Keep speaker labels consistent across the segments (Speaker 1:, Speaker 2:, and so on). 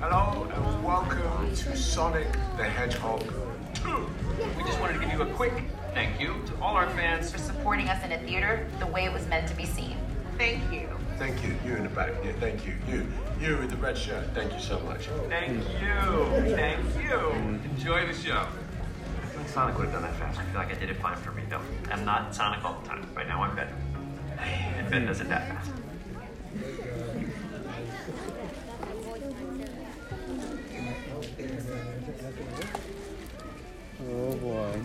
Speaker 1: Hello and welcome to Sonic the Hedgehog 2.
Speaker 2: We just wanted to give you a quick thank you to all our fans
Speaker 3: for supporting us in a theater the way it was meant to be seen.
Speaker 4: Thank you.
Speaker 1: Thank you. You in the back. Yeah, thank you. You. You in the red shirt. Thank you so much.
Speaker 2: Thank you. Thank you. Enjoy the show. I feel Sonic would have done that faster. I feel like I did it fine for me, though. I'm not Sonic all the time. Right now, I'm Ben. And Ben does it that fast.
Speaker 5: Oh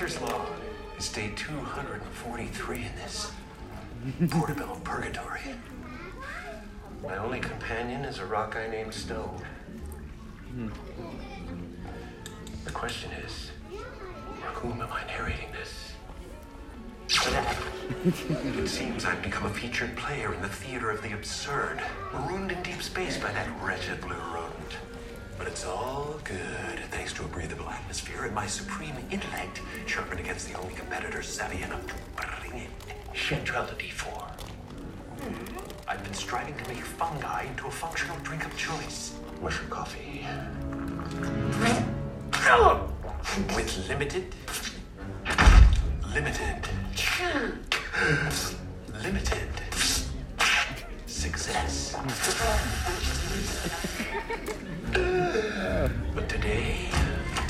Speaker 1: Law is day 243 in this portobello purgatory. My only companion is a rock I named Stone. The question is, for whom am I narrating this? It seems I've become a featured player in the theater of the absurd, marooned in deep space by that wretched blue rodent. But it's all good, to a breathable atmosphere and my supreme intellect, sharpened against the only competitor savvy enough to bring it. Centrality 4. Hmm. I've been striving to make fungi into a functional drink of choice. Mushroom coffee. With limited. Limited. Limited. Success. But today,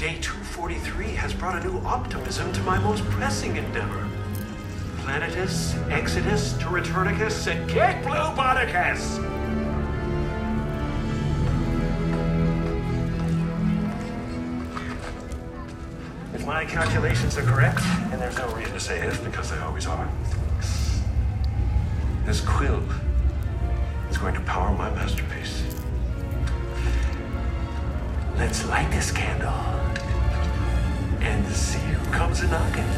Speaker 1: day 243 has brought a new optimism to my most pressing endeavor. Planetus, Exodus, to Returnicus, and Kick Blue Boticus! If my calculations are correct, and there's no reason to say if because they always are, this quill is going to power my masterpiece. Let's light this candle and see who comes a knocking.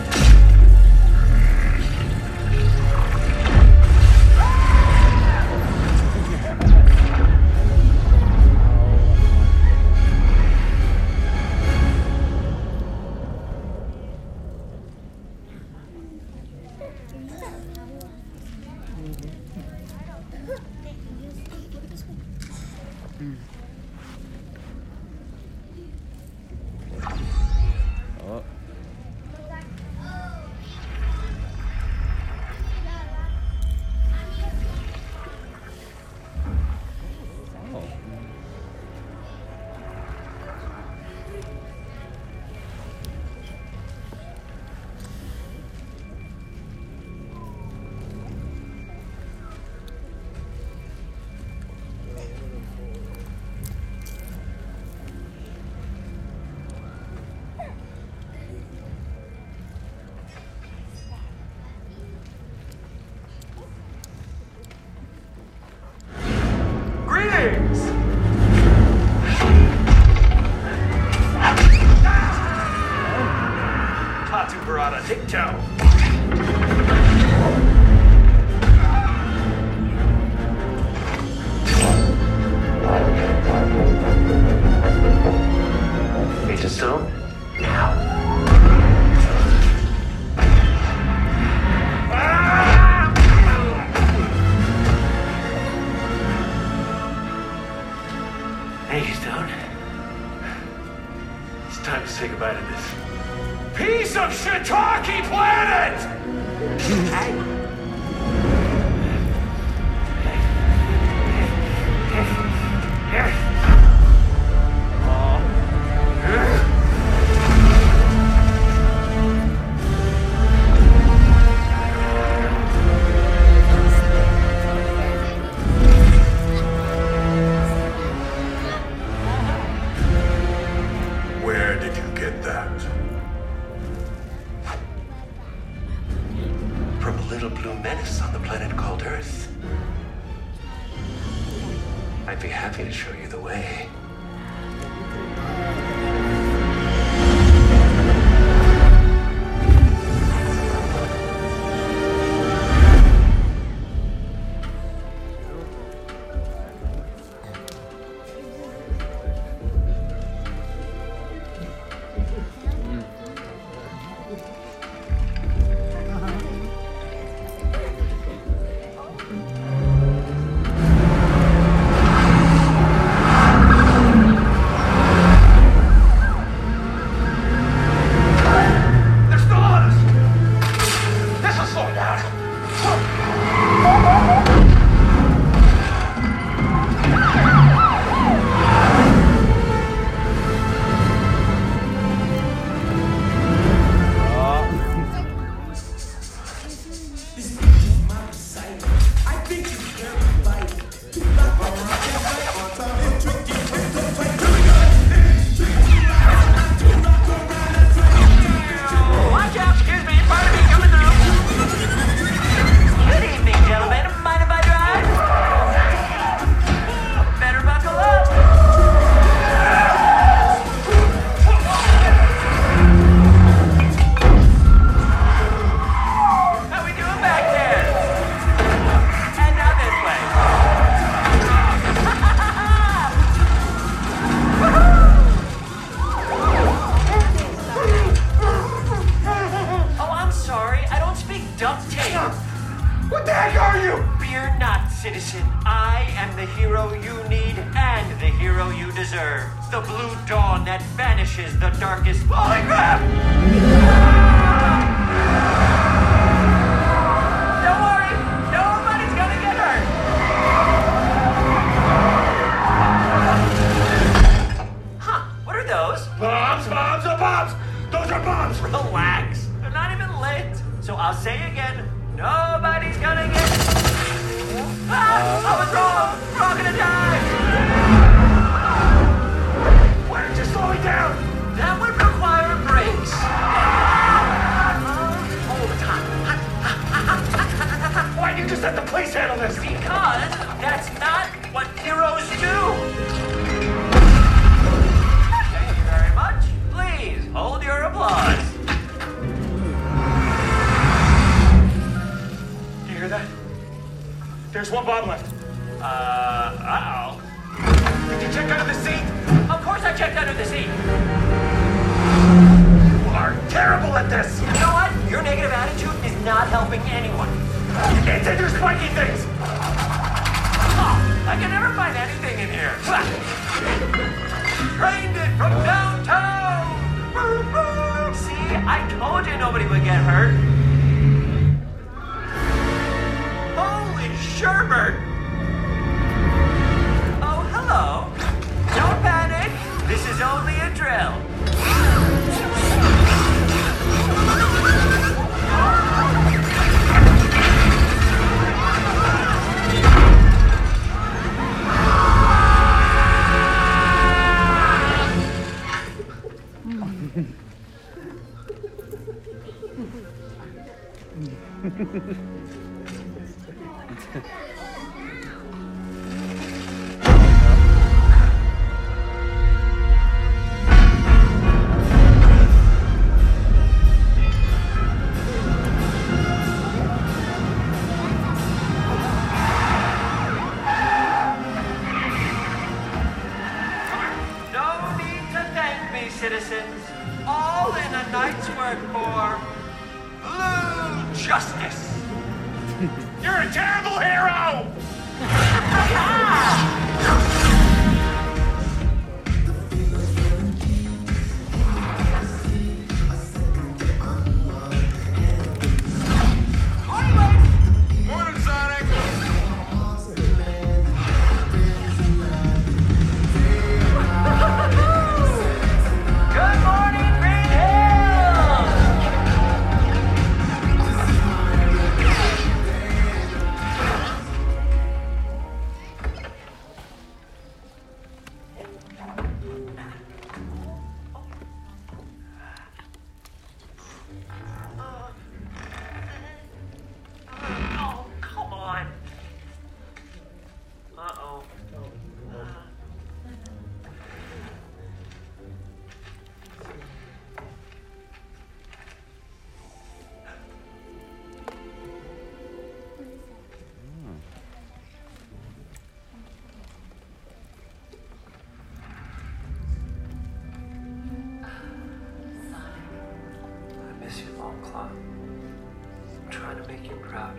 Speaker 6: Make you proud.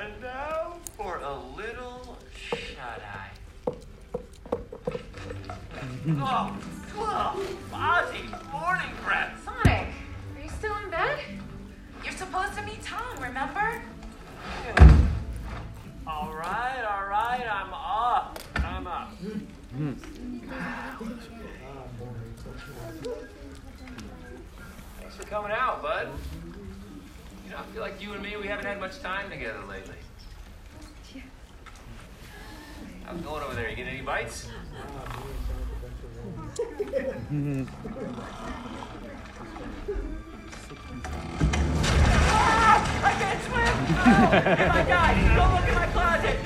Speaker 6: And now for a little shut eye. oh, coming out, bud. You know, I feel like you and me, we haven't had much time together lately. How's it going over there? You get any bites? Ah, I can't swim! Oh, if I die, don't look in my closet!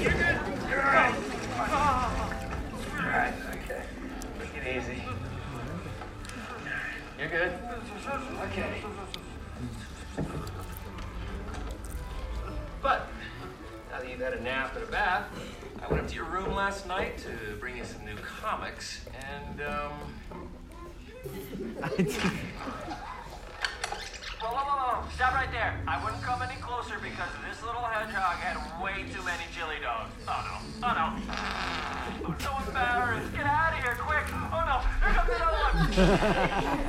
Speaker 6: You're good. You're all right. Oh. All right, okay. Take it easy. You're good? Okay. But, now that you've had a nap and a bath, I went up to your room last night to bring you some new comics, and, um... Whoa, whoa, whoa, whoa. Stop right there. I wouldn't come any closer because this little hedgehog had way too many chili dogs. Oh no. Oh no. I'm so embarrassed. Get out of here, quick. Oh no. Here comes another one.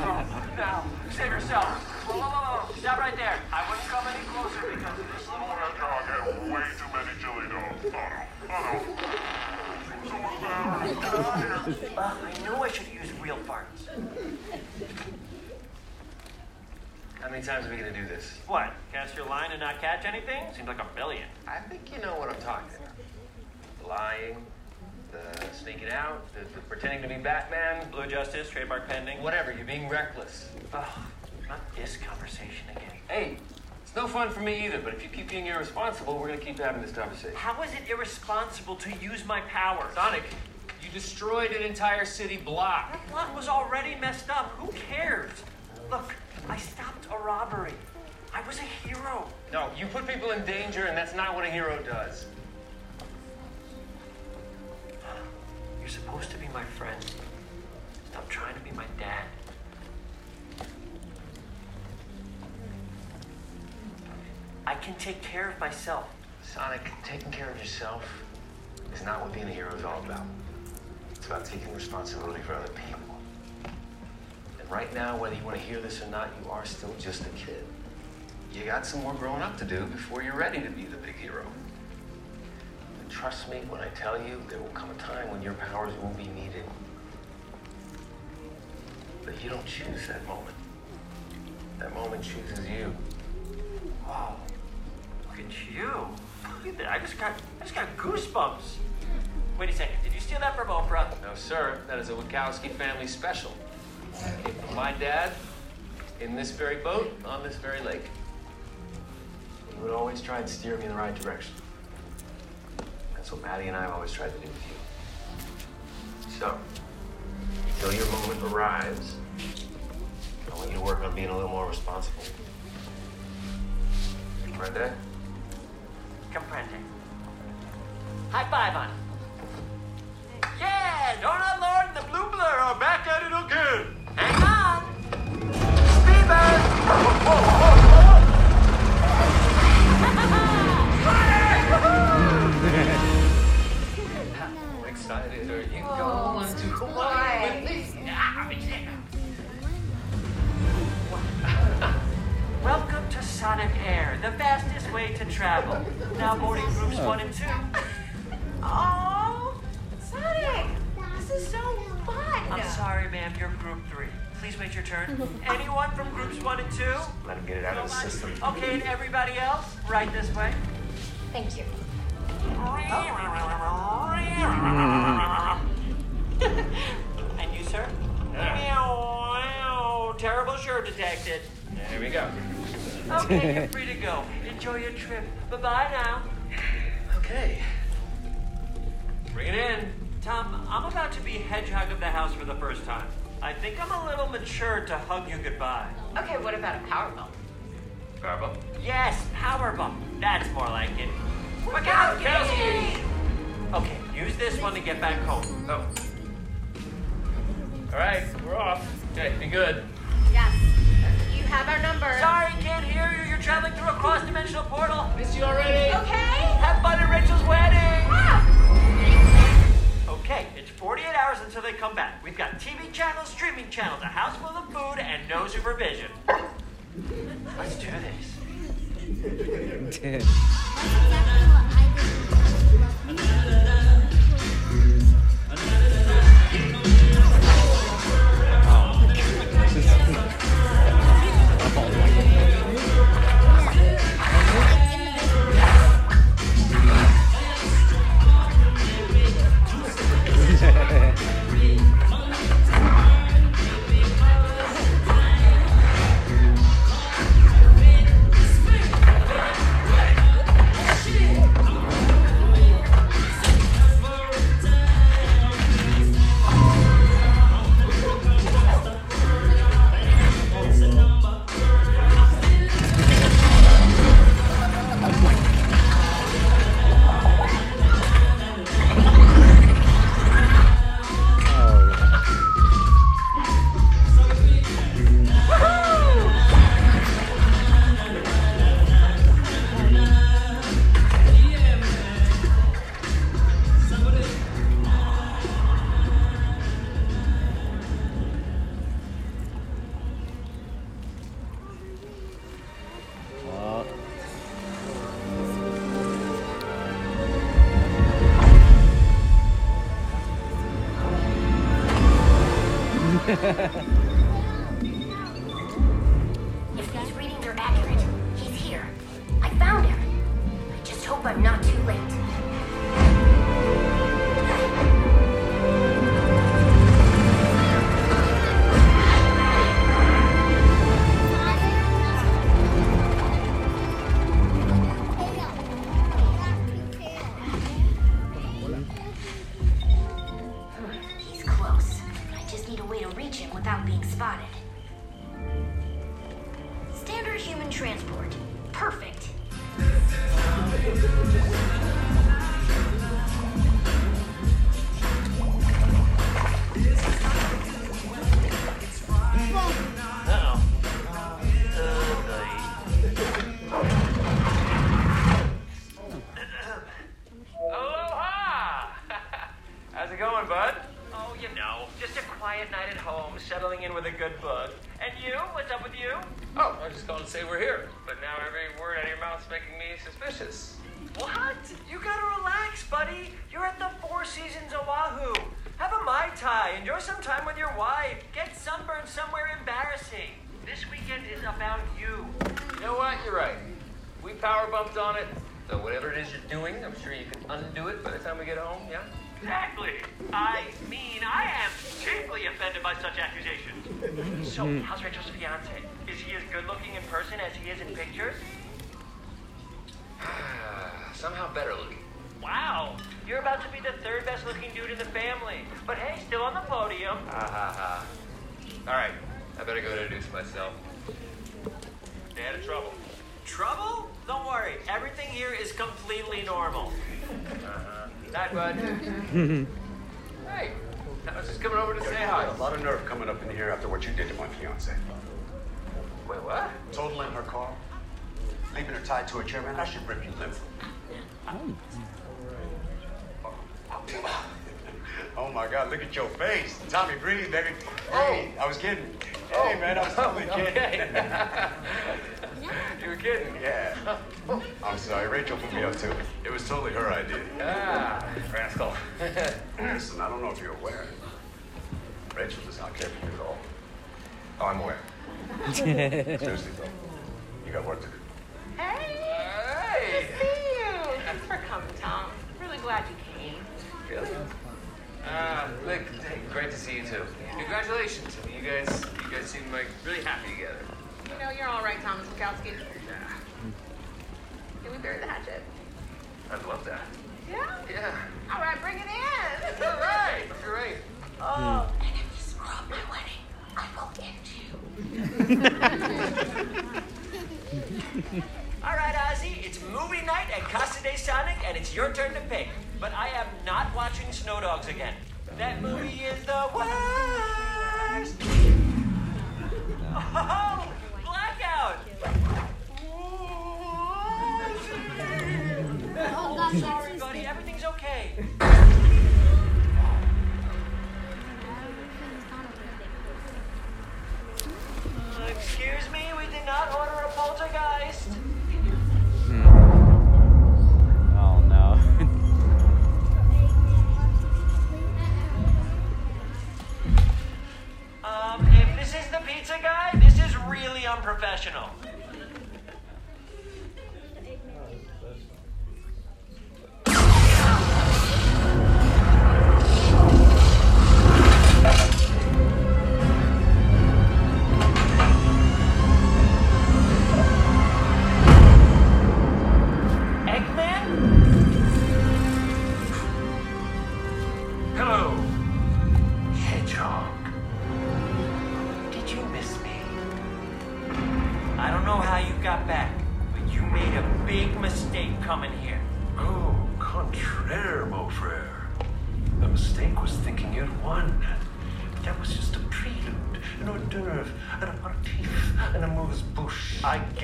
Speaker 6: oh, now, save yourself. Whoa, whoa, whoa, whoa. Stop right there. I wouldn't come any closer because this little hedgehog had way too many chili dogs. Oh no. Oh no. So embarrassed. Uh, I knew I should use real farts. How many times are we gonna do this? What? Cast your line and not catch anything? Seems like a million. I think you know what I'm talking about. The lying, the sneaking out, the, the pretending to be Batman. Blue Justice, trademark pending. Whatever, you're being reckless. Oh, not this conversation again. Hey, it's no fun for me either, but if you keep being irresponsible, we're gonna keep having this conversation. How is it irresponsible to use my power? Sonic, you destroyed an entire city block. That block was already messed up. Who cares? Look, I stopped a robbery. I was a hero. No, you put people in danger, and that's not what a hero does. You're supposed to be my friend. Stop trying to be my dad. I can take care of myself. Sonic, taking care of yourself is not what being a hero is all about. It's about taking responsibility for other people. And right now, whether you want to hear this or not, you are still just a kid. You got some more growing up to do before you're ready to be the big hero. And trust me when I tell you, there will come a time when your powers will be needed. But you don't choose that moment. That moment chooses you. Wow. Look at you. Look at that. I just got I just got goosebumps. Wait a second. Did you steal that from Oprah? No, sir. That is a Wachowski family special. My dad in this very boat on this very lake. He would always try and steer me in the right direction. That's what Maddie and I have always tried to do with you. So, until your moment arrives, I want you to work on being a little more responsible.
Speaker 2: Comprende?
Speaker 6: Comprende. High five on it. Sonic Air, the fastest way to travel. Now boarding groups one and two.
Speaker 3: Oh, Sonic, this is so fun.
Speaker 6: I'm sorry, ma'am, you're group three. Please wait your turn. Anyone from groups one and two?
Speaker 2: Let him get it out of the system.
Speaker 6: Okay, and everybody else, right this way.
Speaker 3: Thank you.
Speaker 6: and you, sir? Meow, meow. Terrible sure detected.
Speaker 2: There we go.
Speaker 6: Okay, you're free to go. Enjoy your trip. Bye bye now.
Speaker 2: Okay.
Speaker 6: Bring it in. Tom, I'm about to be hedgehog of the house for the first time. I think I'm a little mature to hug you goodbye.
Speaker 3: Okay, what about a power bump?
Speaker 2: Garbo.
Speaker 6: Yes, power bump. That's more like it. Wachowski! Okay, use this one to get back home.
Speaker 2: Oh. All right, we're off. Okay, be good.
Speaker 3: Yes. You have our number.
Speaker 6: Sorry, can't hear you. You're traveling through a cross-dimensional portal.
Speaker 2: Miss you already.
Speaker 3: Okay.
Speaker 6: Have fun at Rachel's wedding.
Speaker 3: Ah.
Speaker 6: Okay, it's 48 hours until they come back. We've got TV channels, streaming channels, a house full of food, and no supervision. Let's do this.
Speaker 5: Oh,
Speaker 6: accusations. so, how's Rachel's fiance? Is he as good looking in person as he is in pictures?
Speaker 2: Somehow better looking.
Speaker 6: Wow. You're about to be the third best looking dude in the family. But hey, still on the podium.
Speaker 2: Ha ha ha. All right, I better go introduce myself. Stay out of trouble.
Speaker 6: Trouble? Don't worry. Everything here is completely normal.
Speaker 2: Uh-huh. Night, bud. hey, I was just coming over to say hi.
Speaker 7: A lot of nerve coming up in here after what you did to my fiance.
Speaker 2: Wait, what?
Speaker 7: Totaling her car, leaving her tied to a chair, man. I should rip you limb from. Oh my God! Look at your face, Tommy. Breathe, baby. Hey, I was kidding. Hey, man, I was totally kidding.
Speaker 2: Okay. you were kidding.
Speaker 7: Yeah. I'm sorry. Rachel put me up to it. It was totally her idea.
Speaker 2: Ah, rascal.
Speaker 7: Listen, I don't know if you're aware. Rachel does not care for you at all.
Speaker 2: oh, I'm aware.
Speaker 7: Seriously, though. You got work to do.
Speaker 3: Hey,
Speaker 2: Hey.
Speaker 3: see you. Thanks for coming, Tom. Really glad you came.
Speaker 2: Really? Uh, look, hey, great to see you too. Congratulations. You guys, you guys seem like really happy together.
Speaker 3: You know, you're all right, Thomas Wachowski. Can we bury the hatchet?
Speaker 2: I'd love that.
Speaker 3: Yeah?
Speaker 2: Yeah.
Speaker 3: All right, bring it in.
Speaker 2: You're right. You're right.
Speaker 3: Oh.
Speaker 8: And if you screw up my wedding, I will end you.
Speaker 6: All right, Ozzie, it's movie night at Casa de Sonic, and it's your turn to pick. But I am not watching Snow Dogs again. That movie is the worst. Oh, blackout. Oh, sorry, buddy. Everything's okay. Excuse me, we did not order a poltergeist.
Speaker 5: Oh no.
Speaker 6: Um, if this is the pizza guy, this is really unprofessional.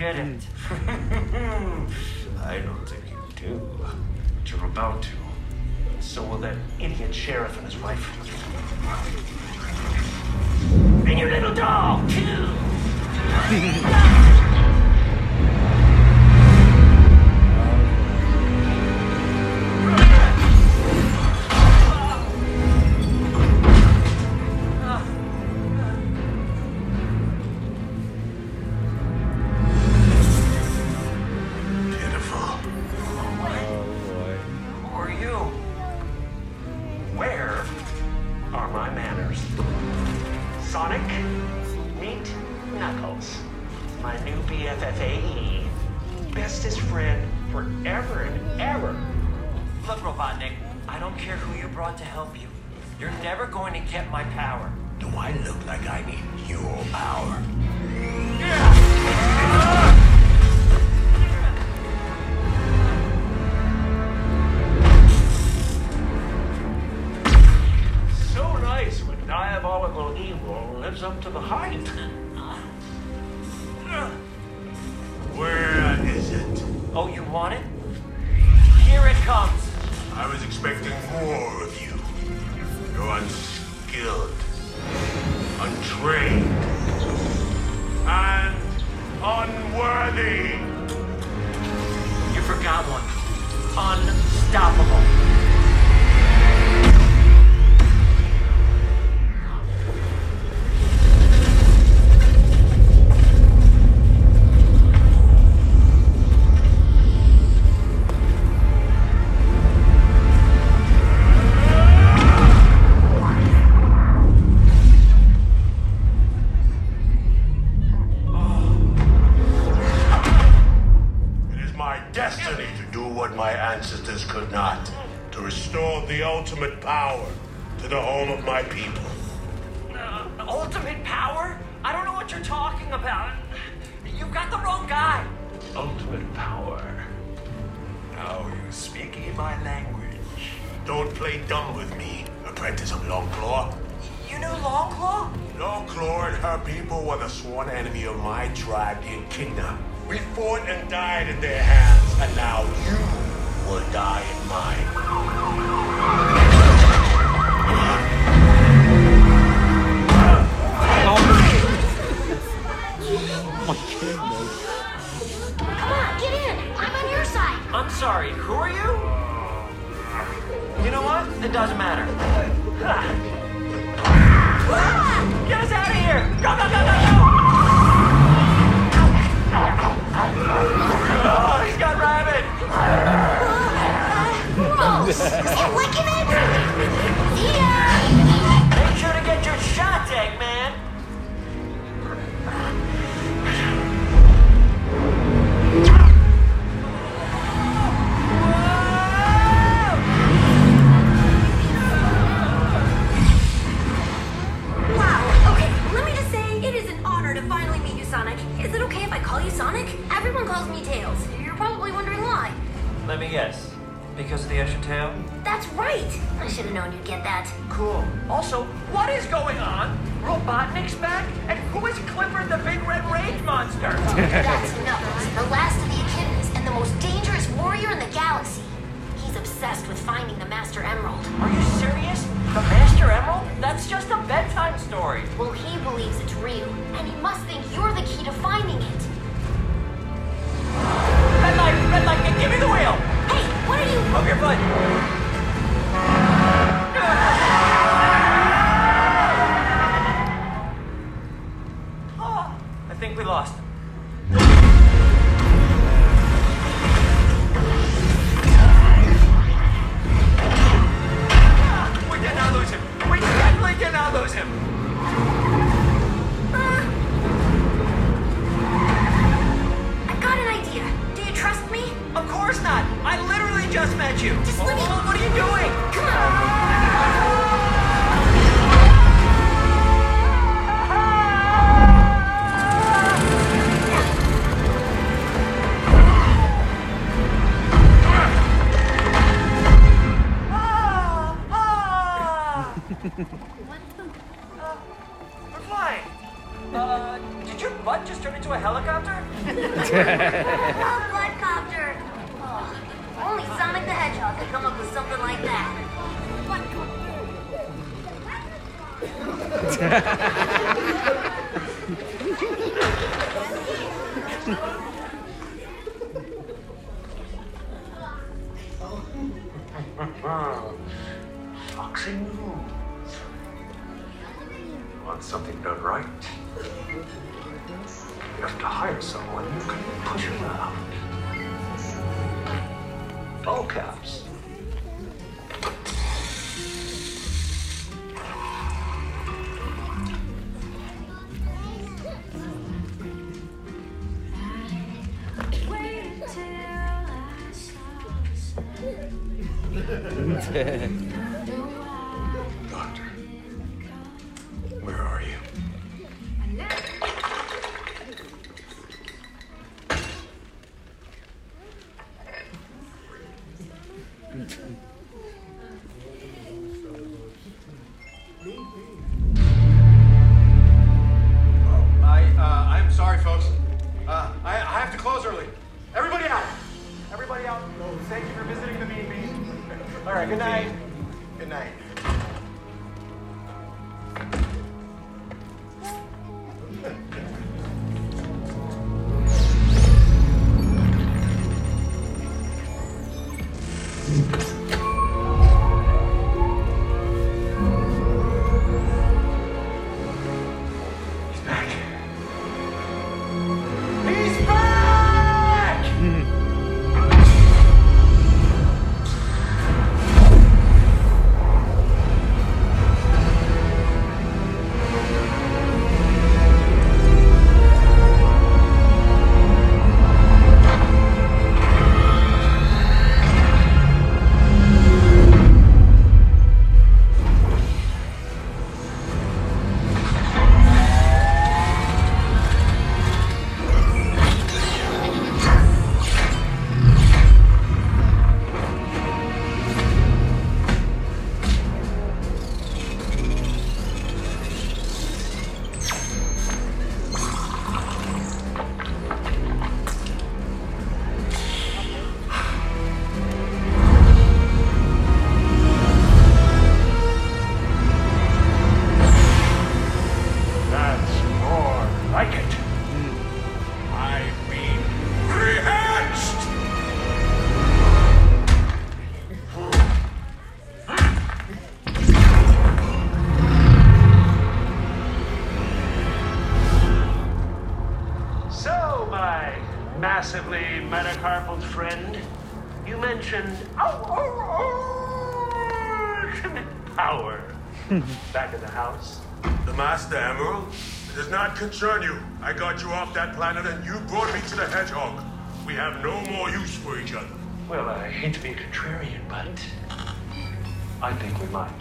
Speaker 6: Get it.
Speaker 1: I don't think you do. But you're about to. So will that idiot sheriff and his wife. And your little dog, too.
Speaker 8: Master Emerald.
Speaker 6: Are you serious? The Master Emerald? That's just a bedtime story.
Speaker 8: Well, he believes it's real, and he must think you're the key to finding it.
Speaker 6: Red light, red light, give me the wheel!
Speaker 8: Hey, what are you?
Speaker 6: Move your foot! Oh, I think we lost not lose him.
Speaker 8: I've got an idea. Do you trust me?
Speaker 6: Of course not. I literally just met you.
Speaker 8: Just let me-
Speaker 6: What are you doing?
Speaker 8: Come on.
Speaker 6: Ah. We're flying. Uh, did your butt just turn into a helicopter?
Speaker 8: Oh, Buttcopter. Oh, only Sonic the Hedgehog could come up with something like that.
Speaker 1: Foxy moves. Something done right? You have to hire someone who can push
Speaker 7: out. All
Speaker 1: caps. The
Speaker 9: Master Emerald? It does not concern you. I got you off that planet and you brought me to the Hedgehog. We have no more use for each other.
Speaker 1: Well, I hate to be a contrarian, but I think we might.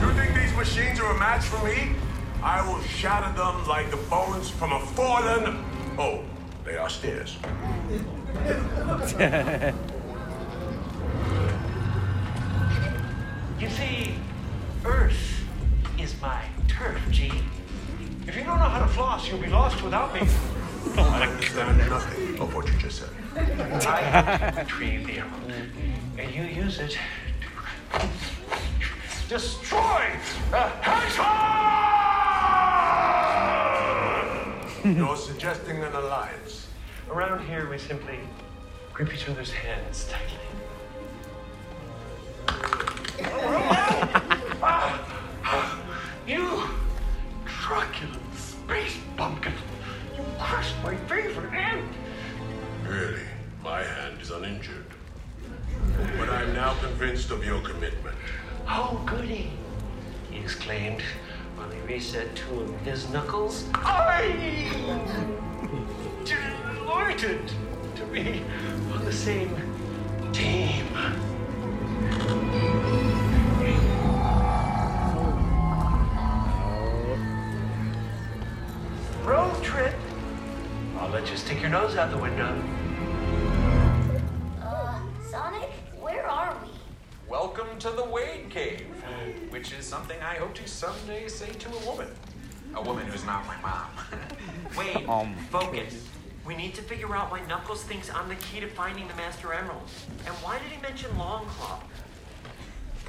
Speaker 9: You think these machines are a match for me? I will shatter them like the bones from a fallen. Oh, they are stairs.
Speaker 1: You see, Earth is my turf, G. If you don't know how to floss, you'll be lost without me.
Speaker 9: Oh, I understand nothing of oh, what you just said.
Speaker 1: I retrieve the emerald, and you use it to destroy the hedgehog!
Speaker 9: You're suggesting an alliance.
Speaker 1: Around here, we simply grip each other's hands tightly. Ah! You truculent space bumpkin! You crushed my favorite hand!
Speaker 9: Really, my hand is uninjured. But I'm now convinced of your commitment.
Speaker 1: Oh, goody! He exclaimed while he reset two of his knuckles. I delighted to be on the same team. Stick your nose out the window.
Speaker 8: Uh, Sonic, where are we?
Speaker 2: Welcome to the Wade Cave, which is something I hope to someday say to a woman. A woman who's not my mom.
Speaker 6: Wait,
Speaker 5: Um.
Speaker 6: focus. We need to figure out why Knuckles thinks I'm the key to finding the Master Emerald. And why did he mention Longclaw?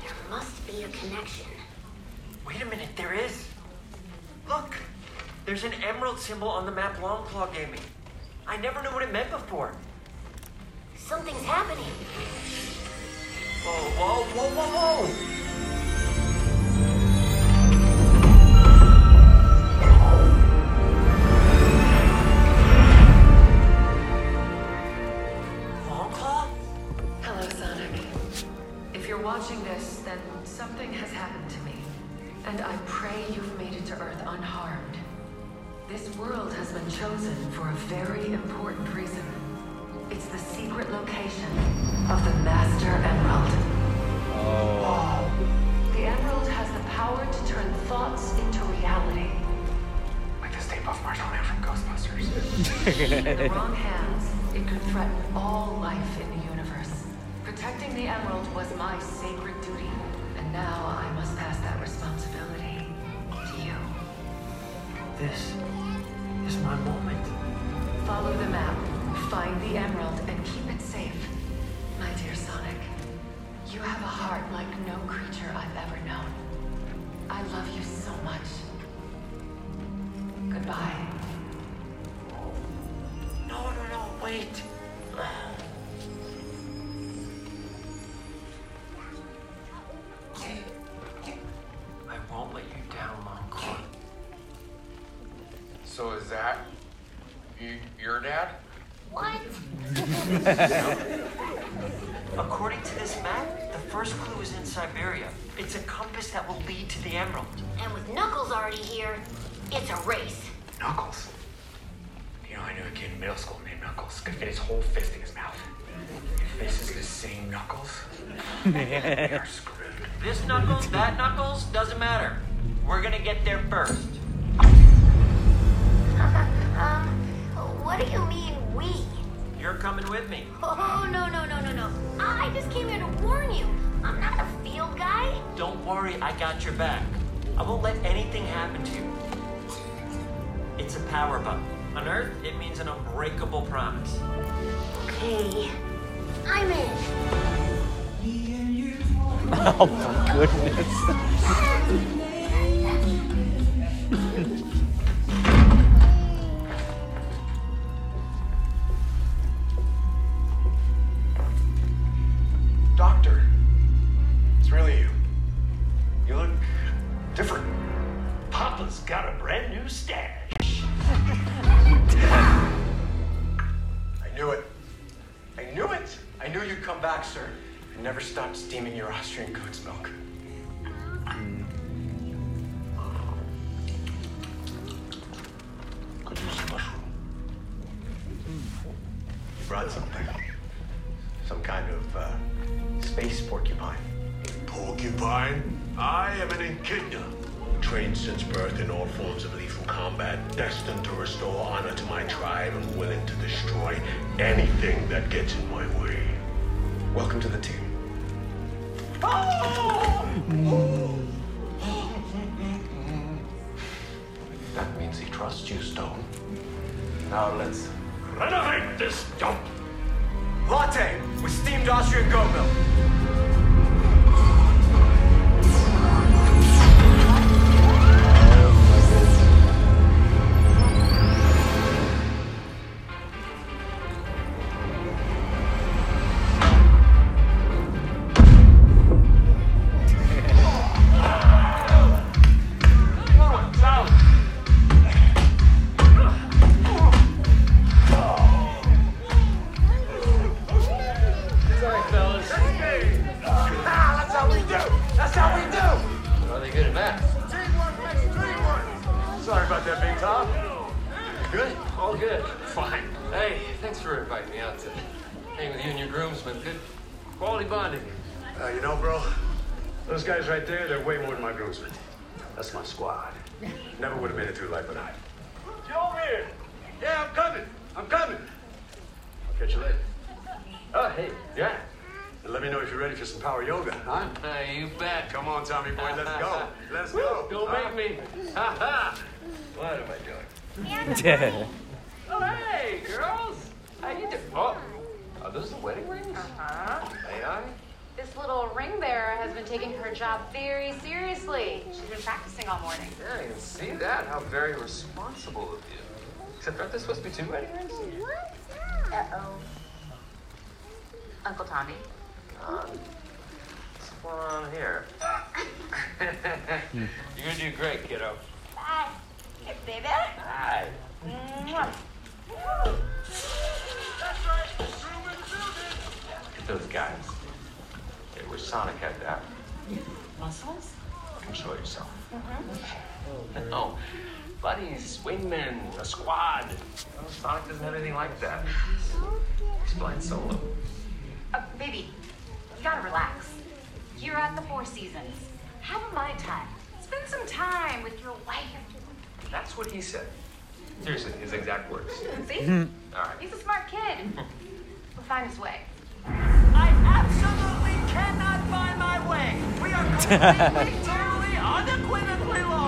Speaker 8: There must be a connection.
Speaker 6: Wait a minute, there is. Look, there's an emerald symbol on the map Longclaw gave me. I never knew what it meant before.
Speaker 8: Something's happening.
Speaker 6: Whoa, whoa, whoa, whoa, whoa! Longclaw?
Speaker 3: Hello, Sonic. If you're watching this, then something has happened to me. And I This world has been chosen for a very important reason. It's the secret location of the Master Emerald.
Speaker 5: Oh.
Speaker 3: The Emerald has the power to turn thoughts into reality.
Speaker 10: Like the Stay Puft Marshmallow from Ghostbusters.
Speaker 3: In the wrong hands, it could threaten all life in the universe. Protecting the Emerald was my sacred duty, and now I must pass that responsibility.
Speaker 6: This is my moment.
Speaker 3: Follow the map, find the Emerald, and keep it safe. My dear Sonic, you have a heart like no creature I've ever known. I love you so much. Goodbye.
Speaker 6: No, no, no, wait.
Speaker 2: Is that you, your dad?
Speaker 8: What?
Speaker 6: According to this map, the first clue is in Siberia. It's a compass that will lead to the Emerald.
Speaker 8: And with Knuckles already here, it's a race.
Speaker 10: Knuckles. You know, I knew a kid in middle school named Knuckles. Could fit his whole fist in his mouth. If this is the same Knuckles, we are screwed.
Speaker 6: This Knuckles, that Knuckles, doesn't matter. We're gonna get there first.
Speaker 8: um, what do you mean, we?
Speaker 6: You're coming with me.
Speaker 8: Oh, no, no, no, no, no. I just came here to warn you. I'm not a field guy.
Speaker 6: Don't worry, I got your back. I won't let anything happen to you. It's a power button. On Earth, it means an unbreakable promise.
Speaker 8: Okay, I'm in.
Speaker 5: Oh my goodness.
Speaker 11: Uncle Tommy.
Speaker 2: What's going on here? You're gonna do great, kiddo.
Speaker 11: Hi, baby.
Speaker 2: Hi. Mm-hmm. Those guys. They were Sonic had that.
Speaker 11: Muscles?
Speaker 2: Show yourself. Mm-hmm. No. Buddies, wingmen, a squad. Sonic doesn't have anything like that. He's blind solo.
Speaker 11: Uh, baby, you gotta relax. You're at the Four Seasons. Have a my time. Spend some time with your wife.
Speaker 2: That's what he said. Seriously, his exact words.
Speaker 11: See?
Speaker 2: All right.
Speaker 11: He's a smart kid. we'll find his way.
Speaker 6: I absolutely cannot find my way. We are completely, totally, unequivocally lost.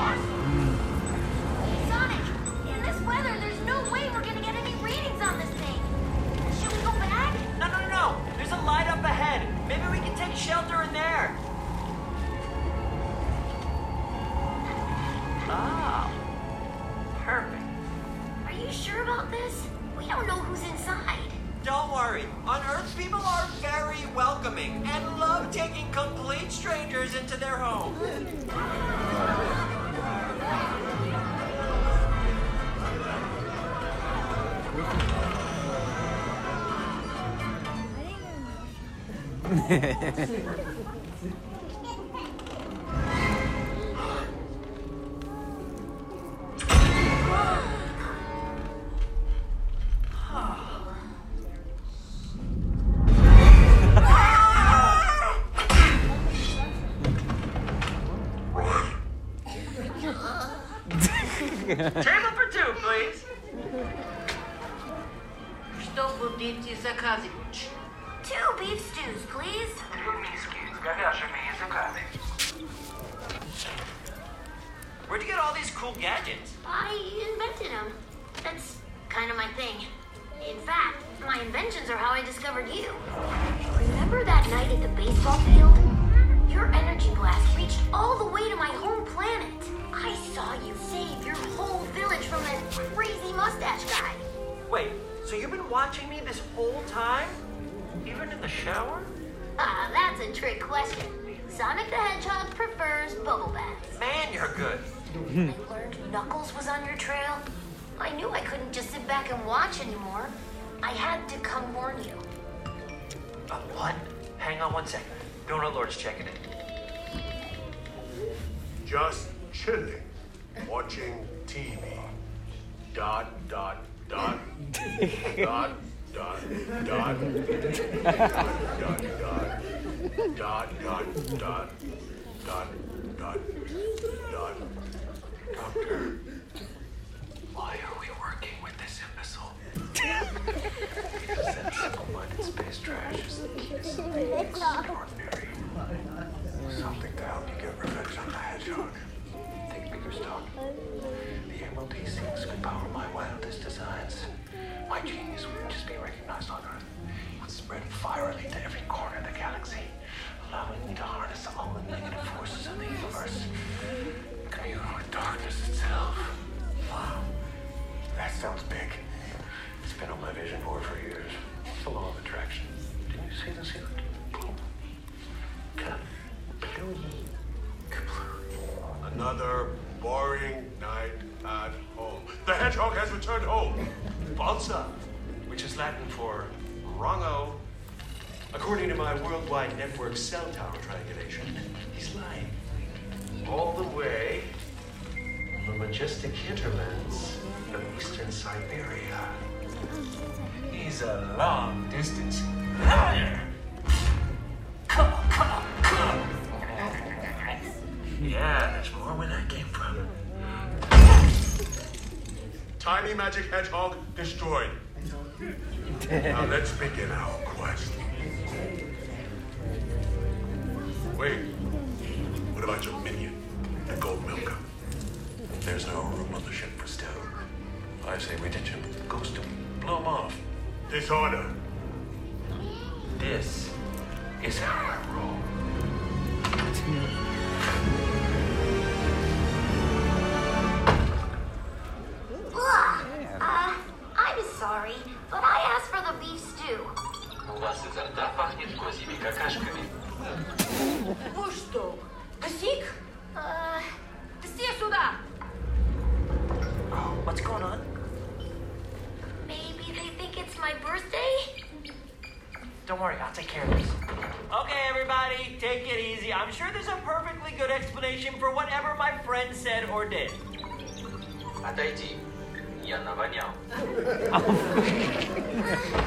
Speaker 6: shelter in there. Oh, perfect.
Speaker 8: Are you sure about this? We don't know who's inside.
Speaker 6: Don't worry. On Earth, people are very welcoming and love taking complete strangers into their home.
Speaker 8: Hmm. ね。The hedgehog
Speaker 1: has returned home. Balza, which is Latin for wrongo. According to my worldwide network cell tower triangulation, he's lying. All the way from the majestic hinterlands of eastern Siberia. He's a long distance liar. Come on, come on, come on. Yeah, that's Tiny magic hedgehog destroyed. now let's begin our quest. Wait, what about your minion, the gold milker? There's no room on the ship for Stone. I say we ditch him, ghost him, blow him off. Disorder. This is how I roll.
Speaker 8: That's me. какашками.
Speaker 11: Вы что, все сюда!
Speaker 6: What's going on?
Speaker 12: Maybe they think it's my birthday?
Speaker 6: Don't worry, I'll take care of this. Okay, everybody, take it easy. I'm sure there's a perfectly good explanation for whatever my friend said or did.
Speaker 8: Отойди, я навонял.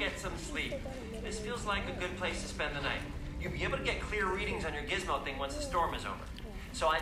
Speaker 6: get some sleep. This feels like a good place to spend the night. You'll be able to get clear readings on your gizmo thing once the storm is over. So I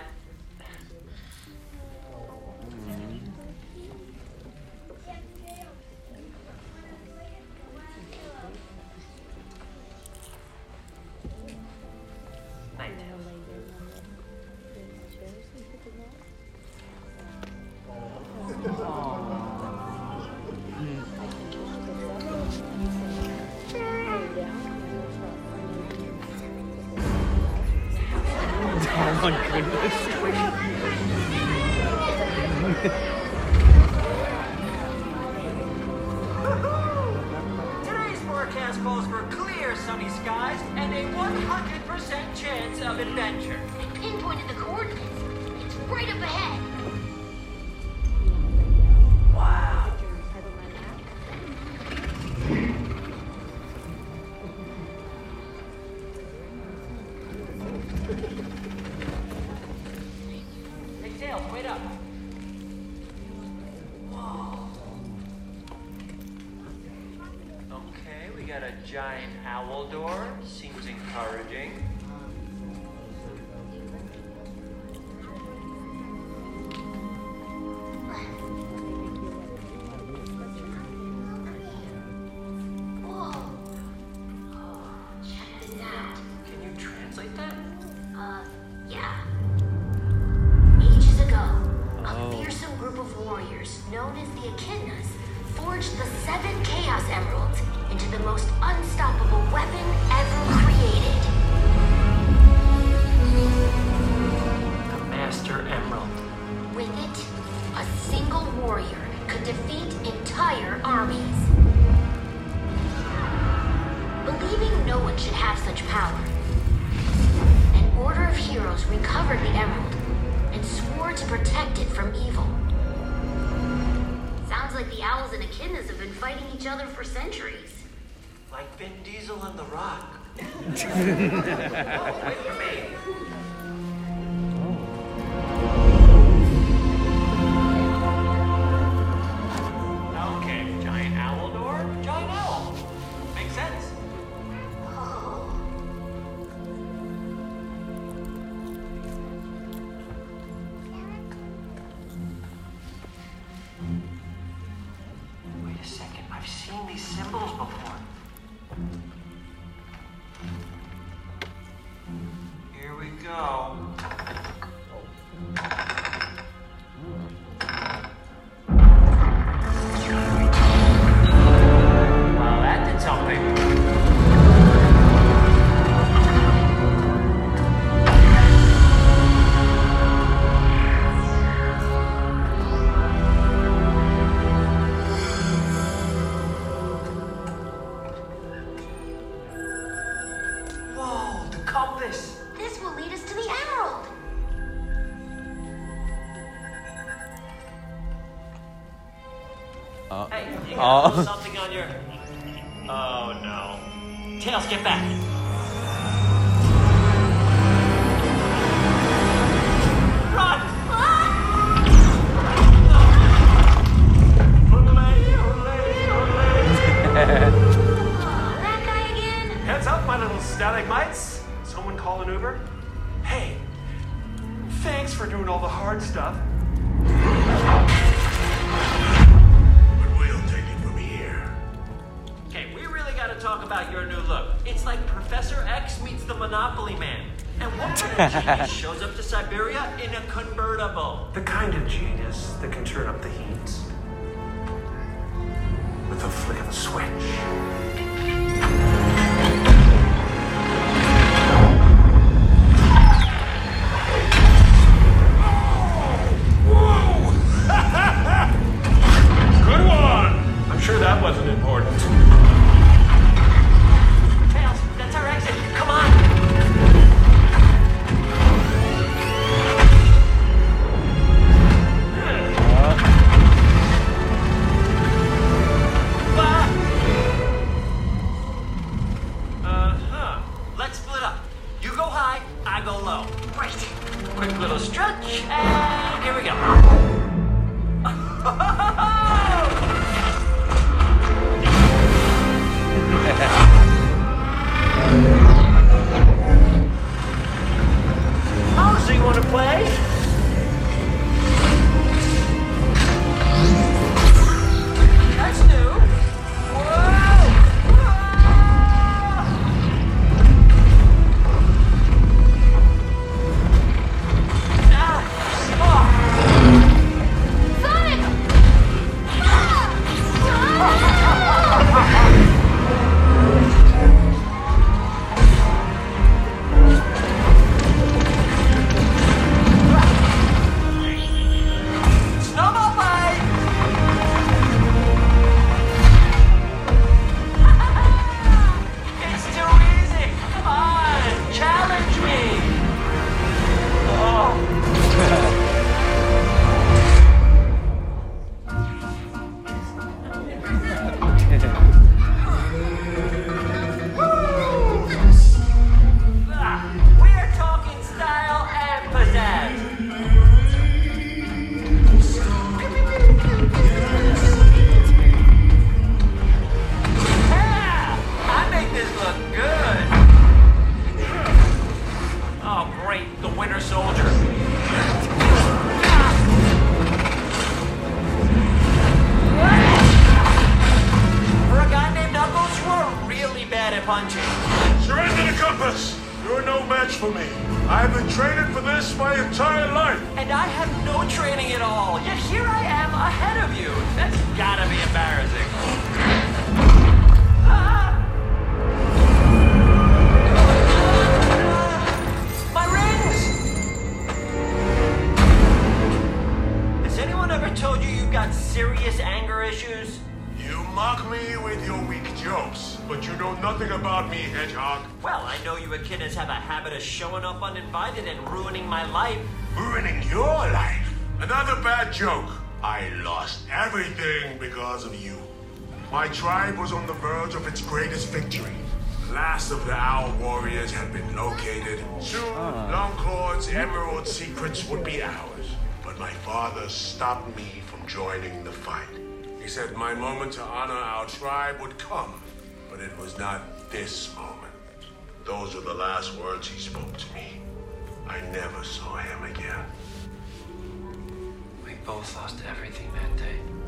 Speaker 6: that
Speaker 8: guy again?
Speaker 7: Heads up, my little static mites. Someone call an Uber? Hey, thanks for doing all the hard stuff.
Speaker 9: But we'll take it from here.
Speaker 6: Okay, we really gotta talk about your new look. It's like Professor X meets the Monopoly Man. And what kind of genius shows up to Siberia in a convertible?
Speaker 1: The kind of genius that can turn up the heat
Speaker 9: the flip switch. last words he spoke to me. I never saw him again.
Speaker 6: We both lost everything that day.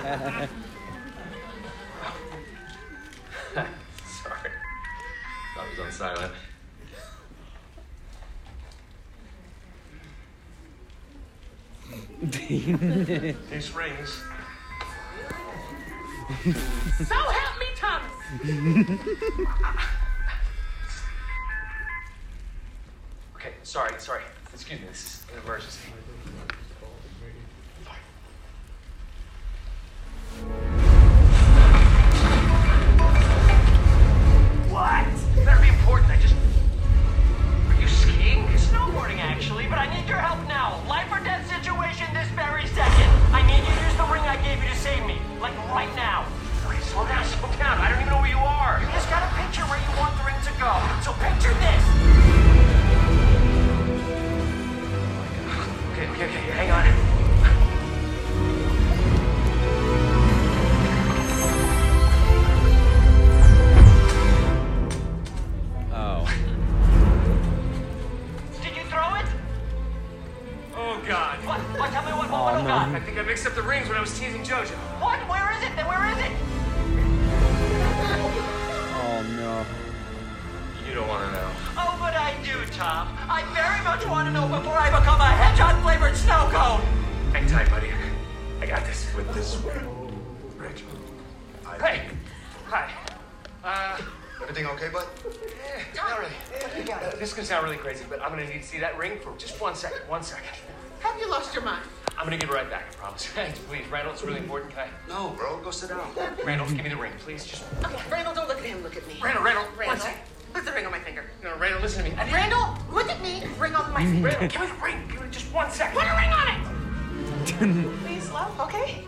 Speaker 13: Go
Speaker 2: sit down.
Speaker 6: Randall, give me the ring, please. Just.
Speaker 14: Okay, Randall, don't look at him. Look at me.
Speaker 6: Randall, Randall,
Speaker 14: Randall. Put the ring on my finger.
Speaker 6: No, Randall, listen to me. I
Speaker 14: Randall, look at me. Ring on my finger.
Speaker 6: Randall, give me the ring. Give me just one second.
Speaker 14: Put a ring on it. please, love.
Speaker 6: Okay.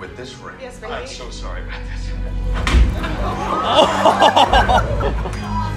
Speaker 7: With this ring.
Speaker 6: Yes, baby.
Speaker 7: I'm so sorry about this.
Speaker 14: oh.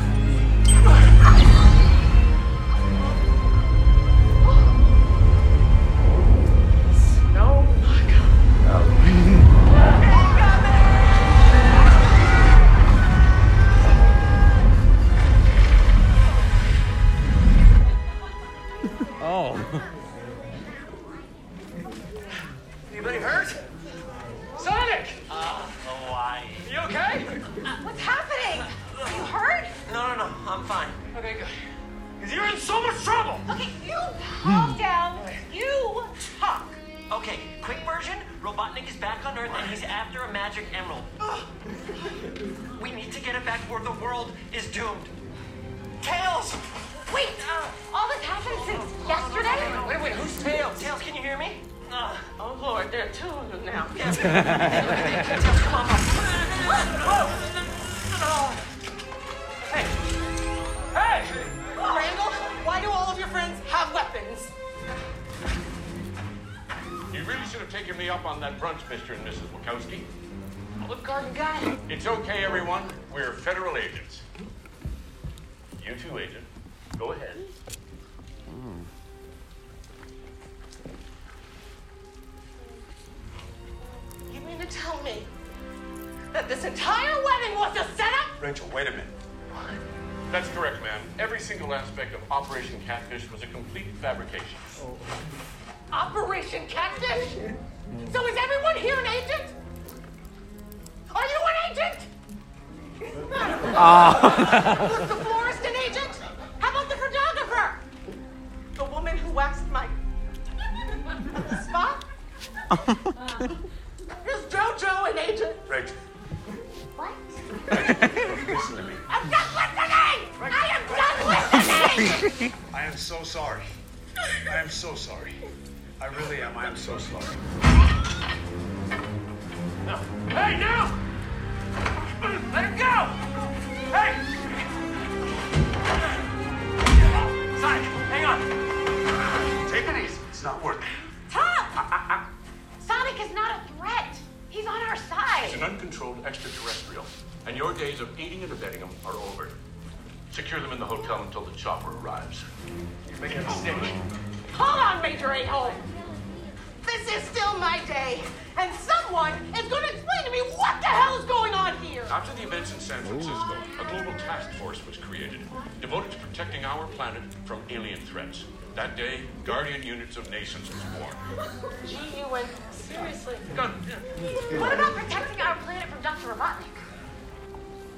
Speaker 8: What
Speaker 11: about protecting our planet from Dr. Robotnik?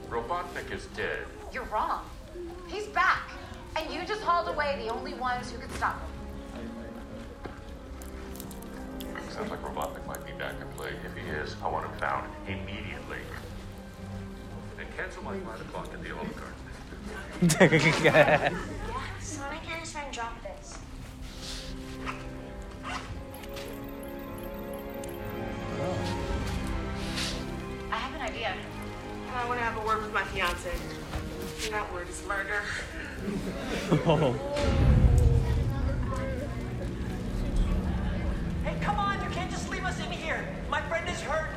Speaker 15: Robotnik is dead.
Speaker 11: You're wrong. He's back. And you just hauled away the only ones who could stop him.
Speaker 15: Sounds like Robotnik might be back in play. If he is, I want him found immediately. And cancel my 5 o'clock at the
Speaker 8: old oligarch.
Speaker 11: I
Speaker 5: want to have a word with my fiance. That word is murder. oh.
Speaker 6: Hey, come on! You can't just leave us in here. My friend is hurt.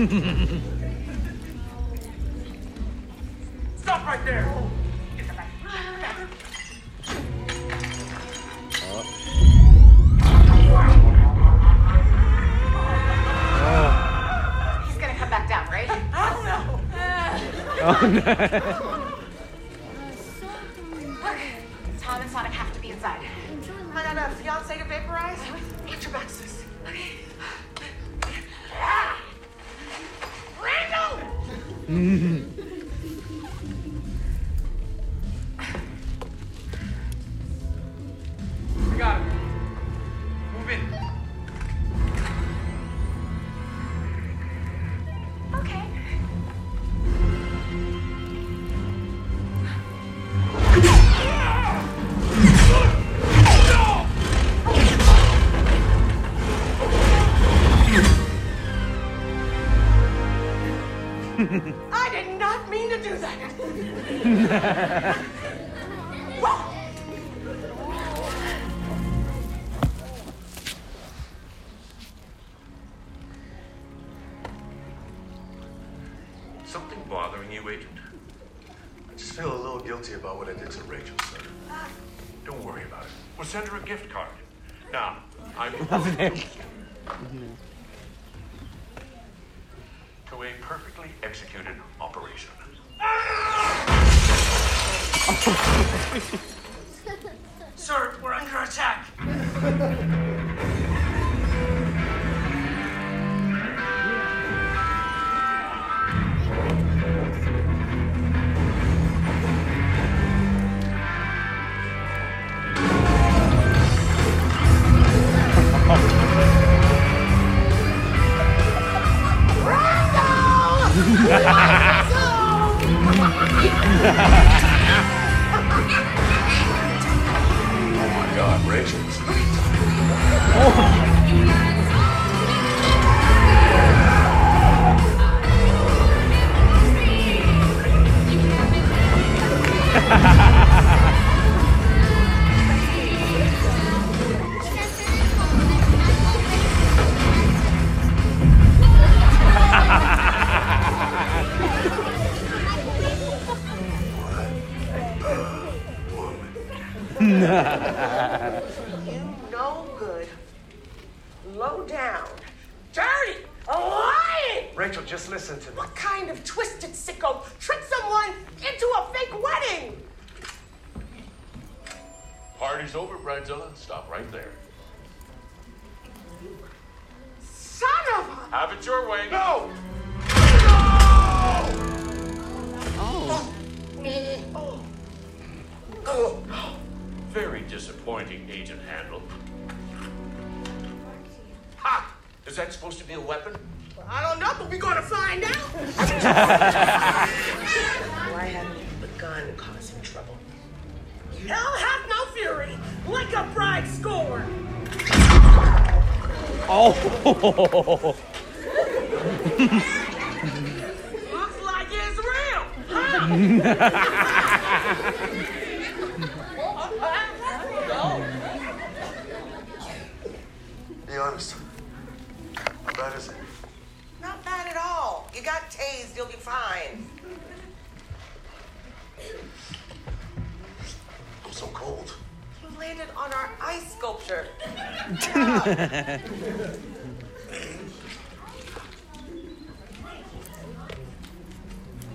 Speaker 1: Stop right there!
Speaker 11: He's gonna
Speaker 15: You
Speaker 14: no good. Low down. Dirty. Lying.
Speaker 7: Rachel, just listen to me.
Speaker 14: What kind of twisted sicko tricked someone into a fake wedding?
Speaker 15: Party's over, Bridezilla. Stop right there.
Speaker 14: Son of a.
Speaker 15: Have it your way.
Speaker 7: No! Oh. Oh. Oh.
Speaker 15: Very disappointing, Agent Handel. Ha! Is that supposed to be a weapon?
Speaker 14: I don't know, but we're gonna find out. Why haven't you begun causing trouble? Hell hath no fury, like a bride scorn.
Speaker 5: Oh.
Speaker 14: Looks like it's real, huh?
Speaker 7: Be honest. How bad is it?
Speaker 14: Not bad at all. You got tased, you'll be fine.
Speaker 7: I'm so cold.
Speaker 14: You landed on our ice sculpture.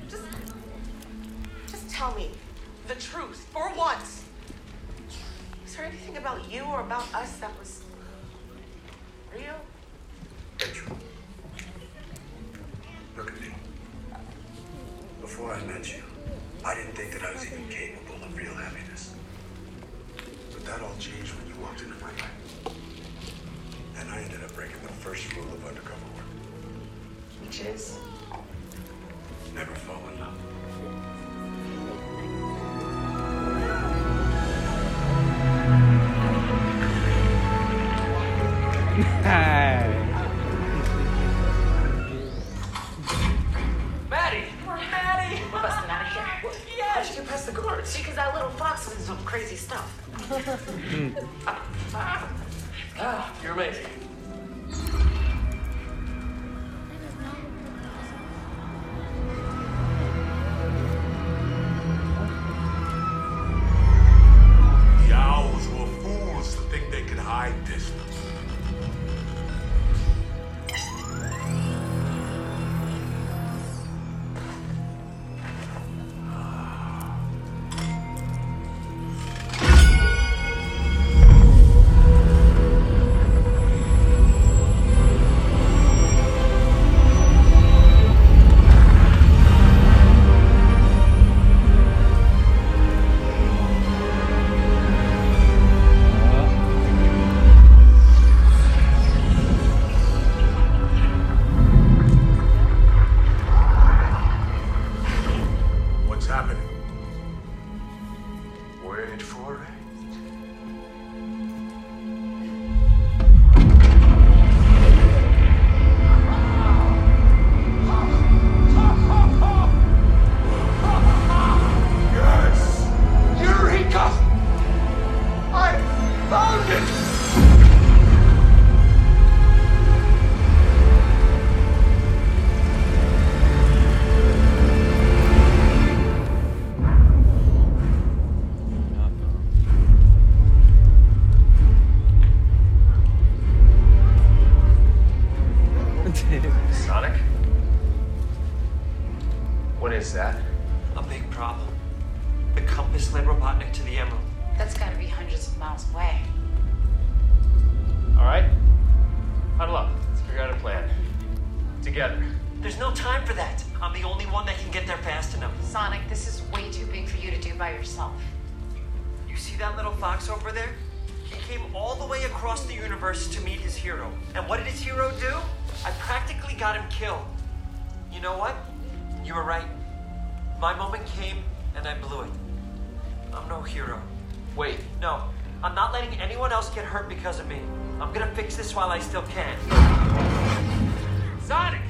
Speaker 14: just, just tell me the truth for once. Is there anything about you or about us that was real?
Speaker 7: Rachel. Look at me. Before I met you, I didn't think that I was even capable of real happiness. But that all changed when you walked into my life. And I ended up breaking the first rule of undercover work.
Speaker 14: Which is?
Speaker 7: Never fall in love.
Speaker 1: Maddie!
Speaker 14: Maddie!
Speaker 11: We're busting out of here.
Speaker 14: How'd you get past the guards?
Speaker 11: Because that little fox is some crazy stuff.
Speaker 1: Ah, you're amazing.
Speaker 6: I hero.
Speaker 1: Wait.
Speaker 6: No, I'm not letting anyone else get hurt because of me. I'm gonna fix this while I still can.
Speaker 1: Sonic!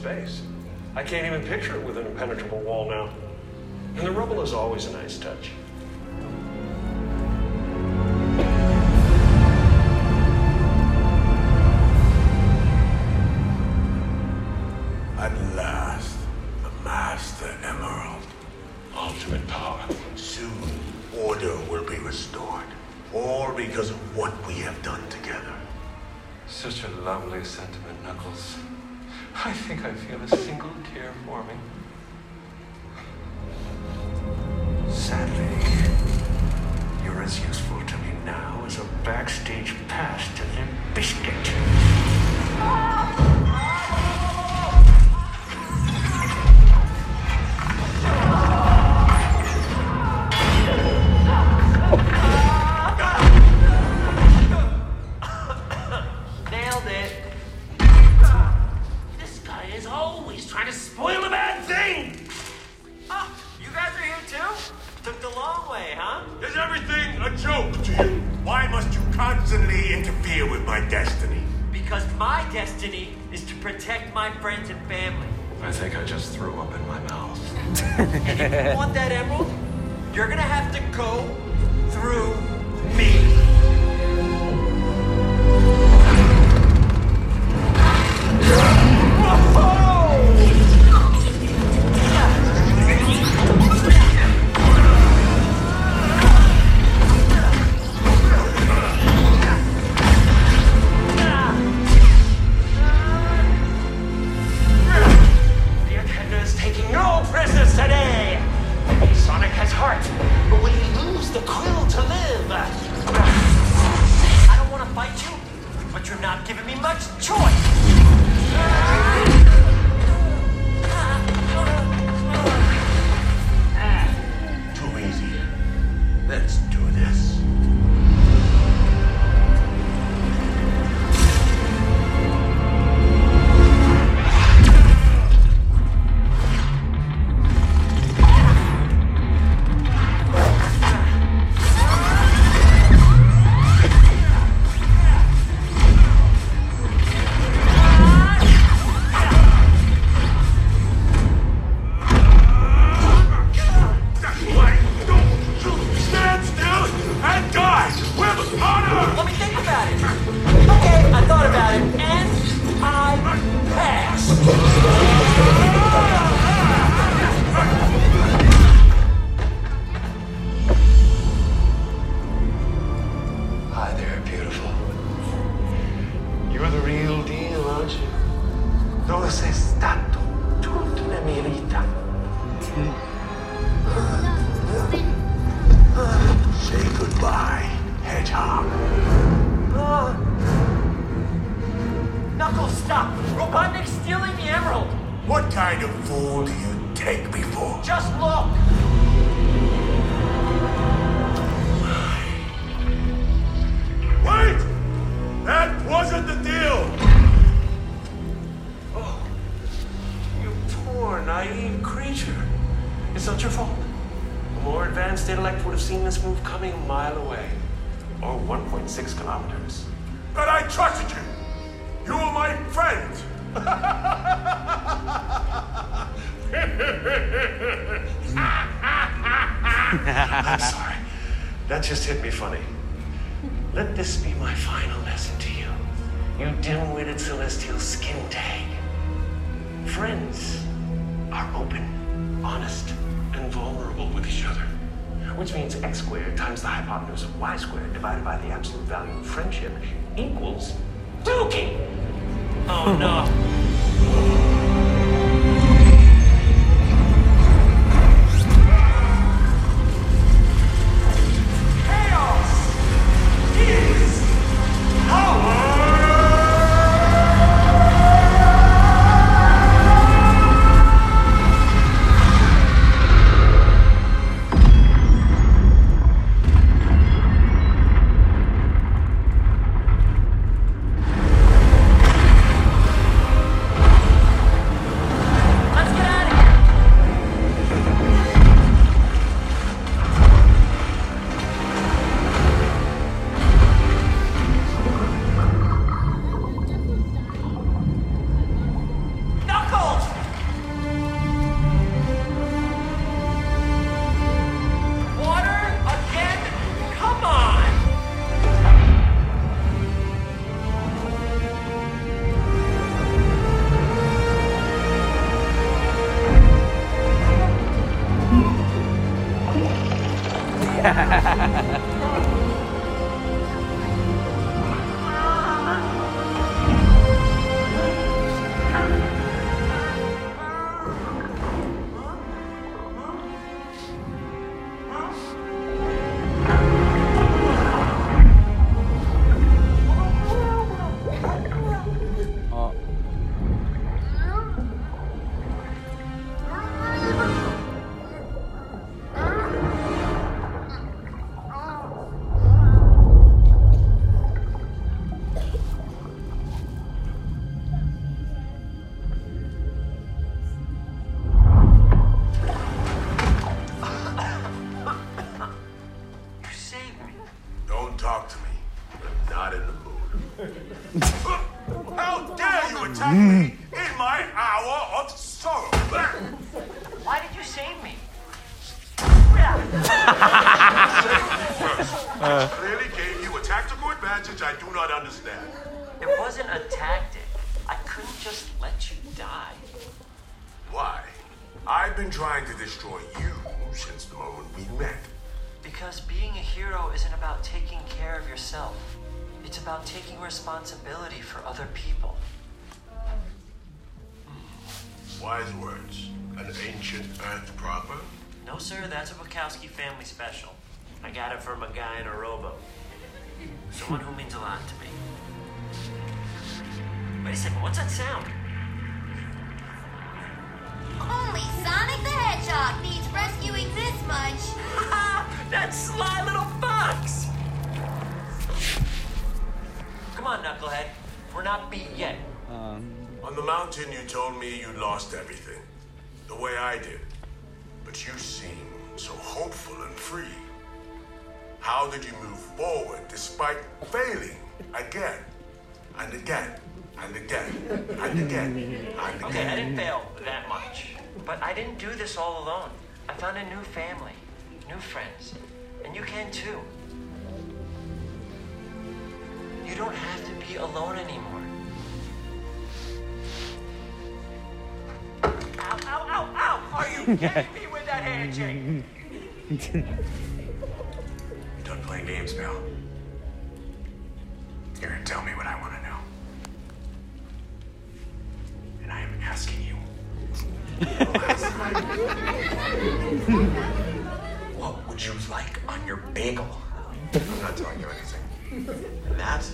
Speaker 1: Space. I can't even picture it with an impenetrable wall now. And the rubble is always a nice touch.
Speaker 6: Is always trying to spoil a bad thing. Oh, you guys are here too? Took the long way, huh?
Speaker 9: Is everything a joke to you? Why must you constantly interfere with my destiny?
Speaker 6: Because my destiny is to protect my friends and family.
Speaker 1: I think I just threw up in my mouth.
Speaker 6: And if you want that emerald, you're gonna have to go through me. Heart, but will he lose the quill to live? I don't want to fight you, but you're not giving me much choice.
Speaker 9: Too easy. Let's do this.
Speaker 6: alone. I found a new family, new friends, and you can too. You don't have to be alone anymore. Ow, ow, ow, ow! Are you kidding me with that handshake?
Speaker 1: you done playing games, pal. You're gonna tell me what I want to know. And I am asking you. what would you like on your bagel? I'm not telling you anything. And that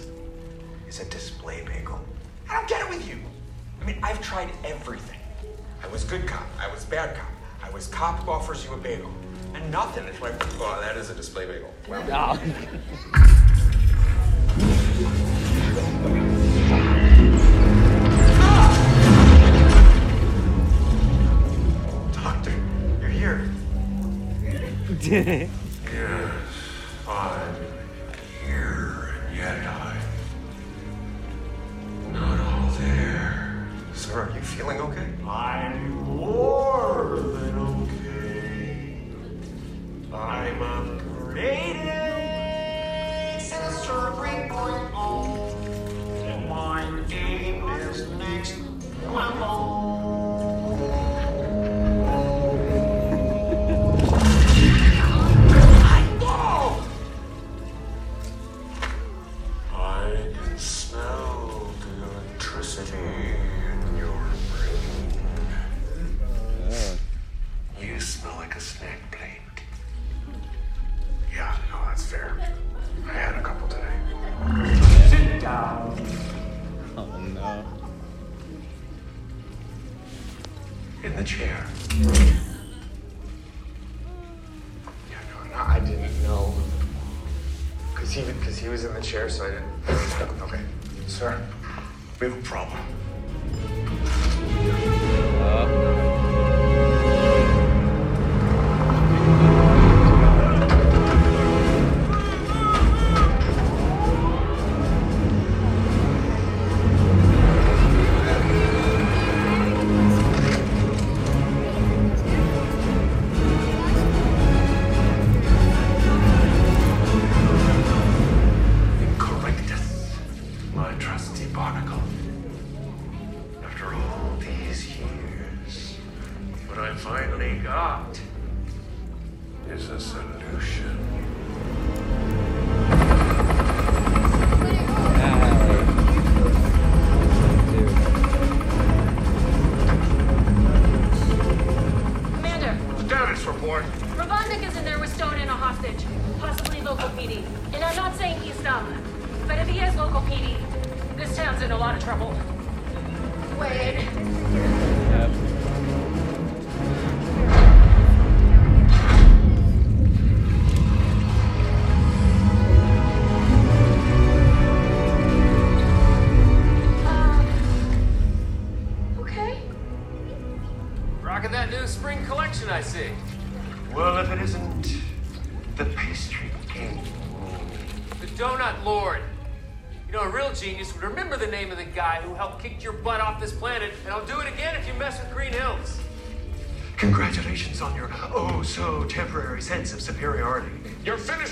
Speaker 1: is a display bagel. I don't get it with you. I mean, I've tried everything. I was good cop, I was bad cop, I was cop who offers you a bagel. And nothing. It's like, oh, that is a display bagel. Wow. No. yes,
Speaker 2: I'm here, and yet I'm not all there. Sir, are you
Speaker 7: feeling okay? I'm more than okay. I'm.
Speaker 6: Sinister My is next
Speaker 1: level.
Speaker 2: chair signing.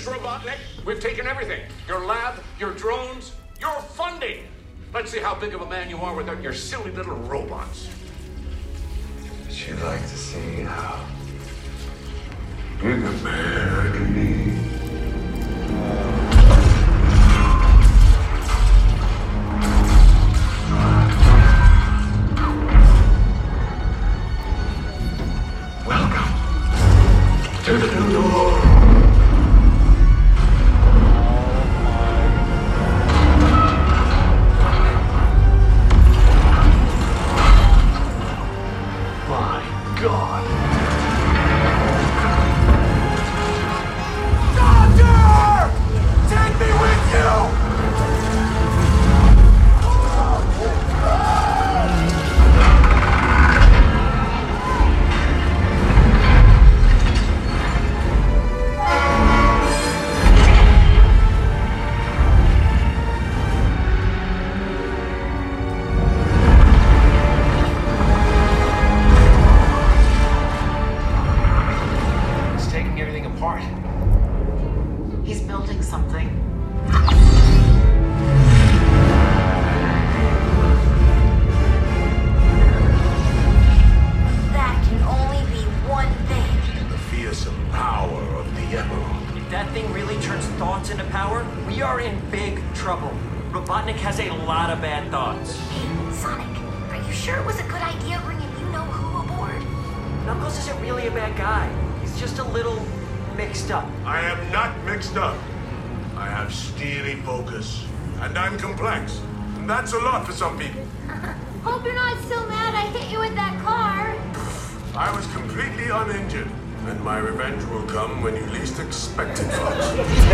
Speaker 1: Robotnik,
Speaker 2: we've taken everything. Your lab, your drones, your funding. Let's see how big of a man you are without your silly little robots.
Speaker 6: Would you like to see how a
Speaker 9: lot
Speaker 2: for some people.
Speaker 8: Hope you're not still mad I hit you with that car.
Speaker 2: I was completely uninjured, and my revenge will come when you least expect it,
Speaker 6: Fox.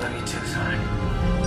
Speaker 16: I
Speaker 1: love you too, Sonic.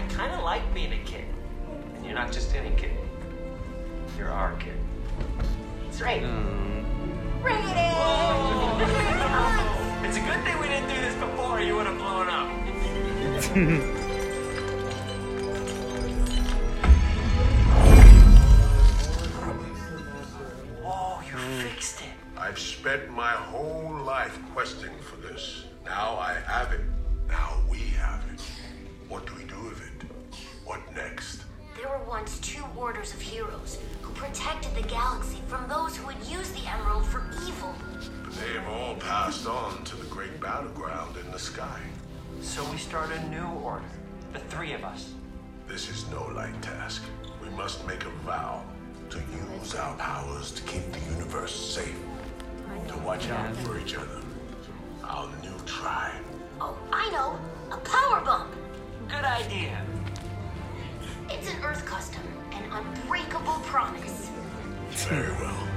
Speaker 9: I
Speaker 6: kind of like being a kid.
Speaker 2: And you're not just any kid. You're our kid.
Speaker 6: That's right. Hmm.
Speaker 15: Bring it in!
Speaker 6: It's a good thing we didn't do this before, you would have blown up. Whoa, you hmm. fixed it.
Speaker 9: I've spent my whole life questing for this. Now I have it. Passed on to the great battleground in the sky.
Speaker 6: So we start a new order. The three of us.
Speaker 9: This is no light task. We must make a vow to use our powers to keep the universe safe. To watch out for each other. Our new tribe.
Speaker 8: Oh, I know. A power bump.
Speaker 6: Good idea.
Speaker 8: It's an Earth custom, an unbreakable promise.
Speaker 9: Very well.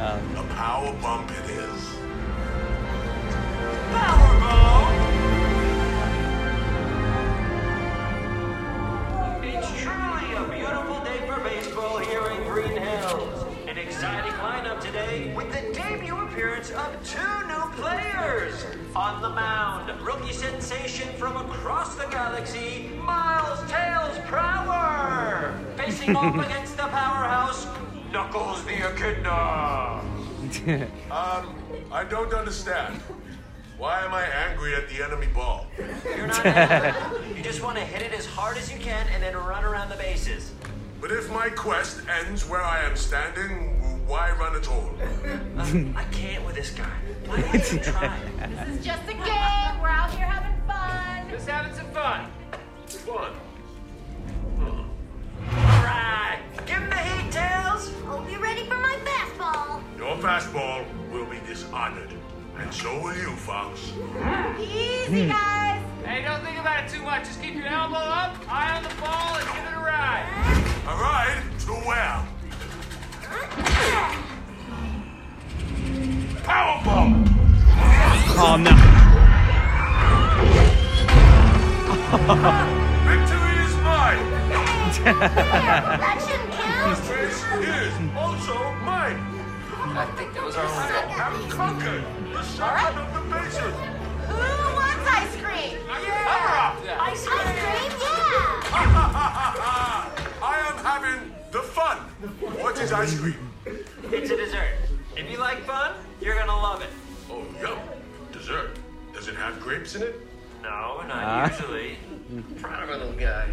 Speaker 9: Um, a power bump it is.
Speaker 6: Appearance of two new players. On the mound, rookie sensation from across the galaxy, Miles Tails Prower. Facing off against the powerhouse, Knuckles the Echidna.
Speaker 9: Um, I don't understand. Why am I angry at the enemy ball?
Speaker 6: You're not angry. You just want to hit it as hard as you can and then run around the bases.
Speaker 9: But if my quest ends where I am standing, why run at all?
Speaker 6: Uh, I can't with this guy. Why don't you try?
Speaker 15: This is just a game. We're out here having fun.
Speaker 2: Just having some fun.
Speaker 9: It's fun.
Speaker 6: All right, give him the heat, Tails.
Speaker 8: Hope you're ready for my fastball.
Speaker 9: Your fastball will be dishonored. And so will you, Fox.
Speaker 15: Easy, hmm. guys.
Speaker 2: Hey, don't think about it too much. Just keep your elbow up, eye on the ball, and give it a ride.
Speaker 9: A ride to where? Powerbomb!
Speaker 5: Oh no.
Speaker 9: Victory is mine!
Speaker 8: That shouldn't count.
Speaker 9: This is also mine!
Speaker 2: I think that was our only goal.
Speaker 9: Have conquered the section of the basin!
Speaker 14: Who wants ice cream?
Speaker 9: Yeah!
Speaker 14: Ice cream?
Speaker 8: Yeah.
Speaker 9: I am having the fun! What is ice cream?
Speaker 2: It's a dessert. If you like fun, you're gonna love it.
Speaker 9: Oh, yum. Dessert. Does it have grapes in it?
Speaker 2: No, not
Speaker 5: Ah.
Speaker 2: usually. Proud of our little guy.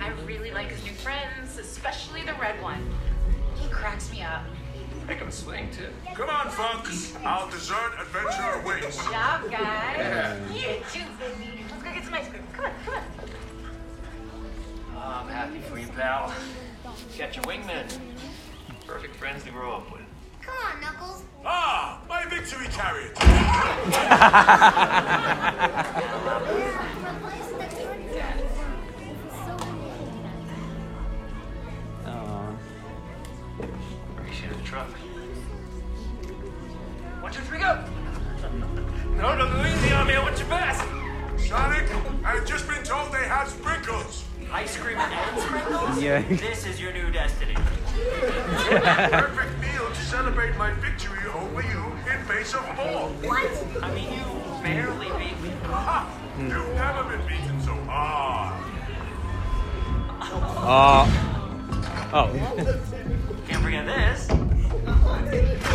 Speaker 11: I really like his new friends, especially the red one. He cracks me up.
Speaker 2: I can swing too.
Speaker 9: Come on, folks. Our dessert adventure awaits.
Speaker 11: Good job, guys.
Speaker 2: Yeah.
Speaker 11: You too, baby. Let's go get some ice cream. Come on, come on.
Speaker 2: Oh, I'm happy for you, pal. Got your wingman. Perfect friends to grow up with.
Speaker 8: Come on, Knuckles.
Speaker 9: Ah, my victory chariot!
Speaker 5: Aw.
Speaker 2: Race you to the truck. One, two, three, go! No, no, go easy on me. I want your best.
Speaker 9: Sonic, I've just been told they have sprinkles.
Speaker 2: Ice cream and sprinkles?
Speaker 5: Yeah.
Speaker 2: This is your new destiny.
Speaker 9: Perfect meal to celebrate my victory over you in face of four.
Speaker 8: What?
Speaker 2: I mean, you barely beat me.
Speaker 9: Ha! You've never been beaten so hard.
Speaker 5: Uh, oh.
Speaker 2: Can't forget this.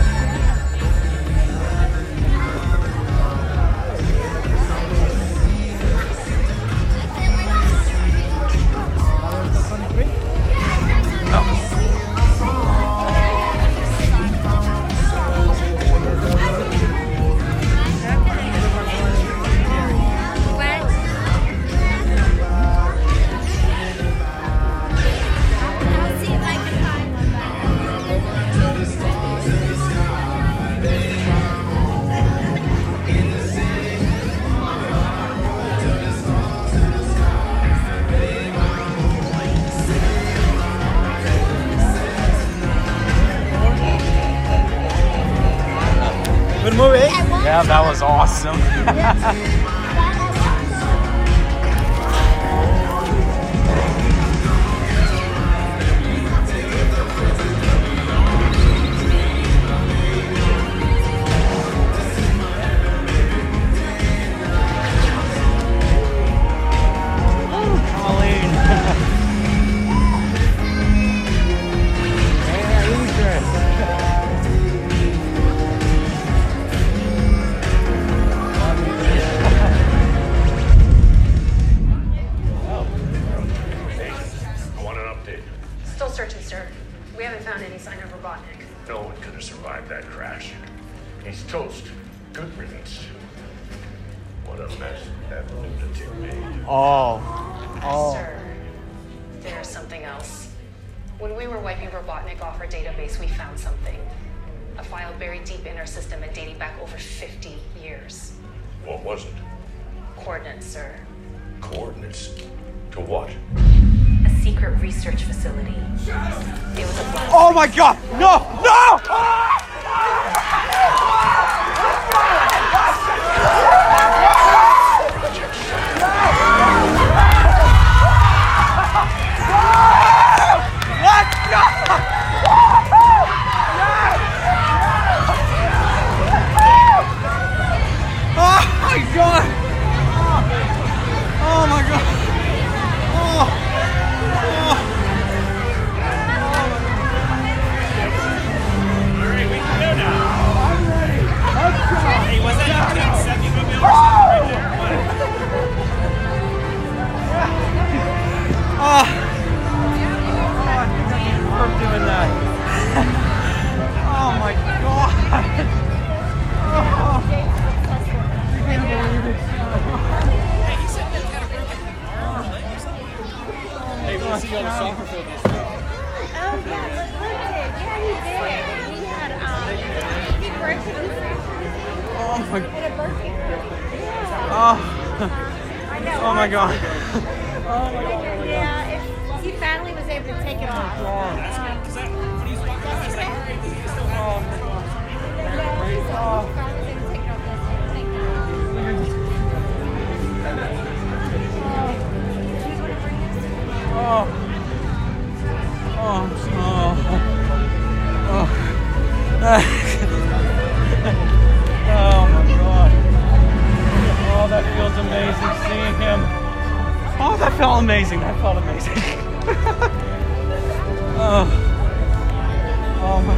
Speaker 5: That was awesome. Oh my god.
Speaker 17: Yeah, if he finally was able to take it off. Um,
Speaker 5: Oh. Oh. Oh. Oh. oh my god. Oh, that feels amazing seeing him. Oh, that felt amazing. That felt amazing. oh. Oh my.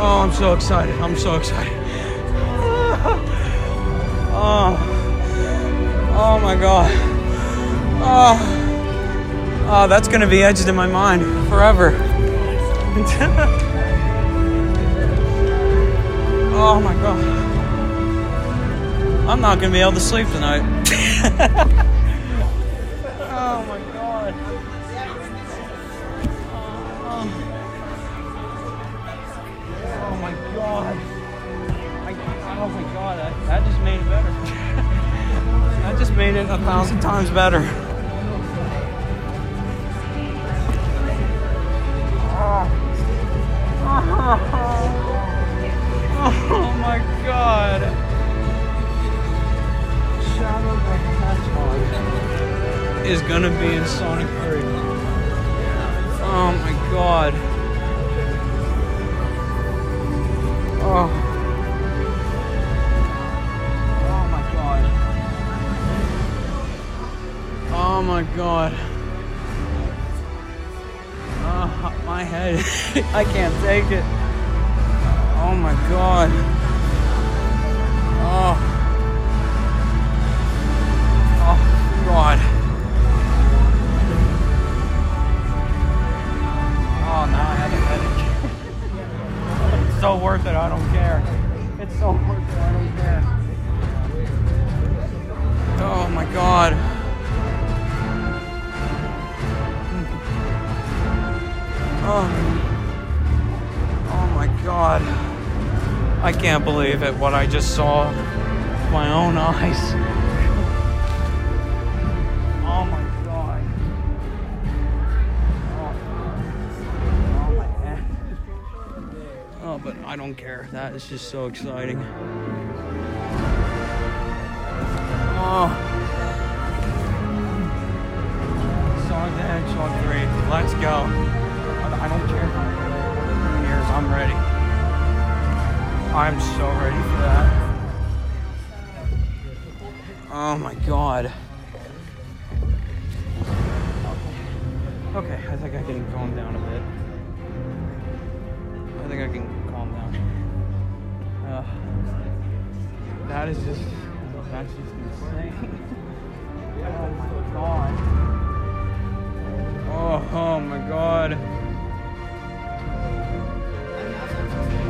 Speaker 5: Oh, I'm so excited. I'm so excited. Oh. Oh my god. Oh. Oh, that's gonna be etched in my mind forever. oh my god. I'm not gonna be able to sleep tonight. Times better. I can't take it. Believe it, what I just saw with my own eyes. Oh my god. Oh. Oh. Oh, but I don't care. That is just so exciting. Just insane. oh my god. Oh, oh my god.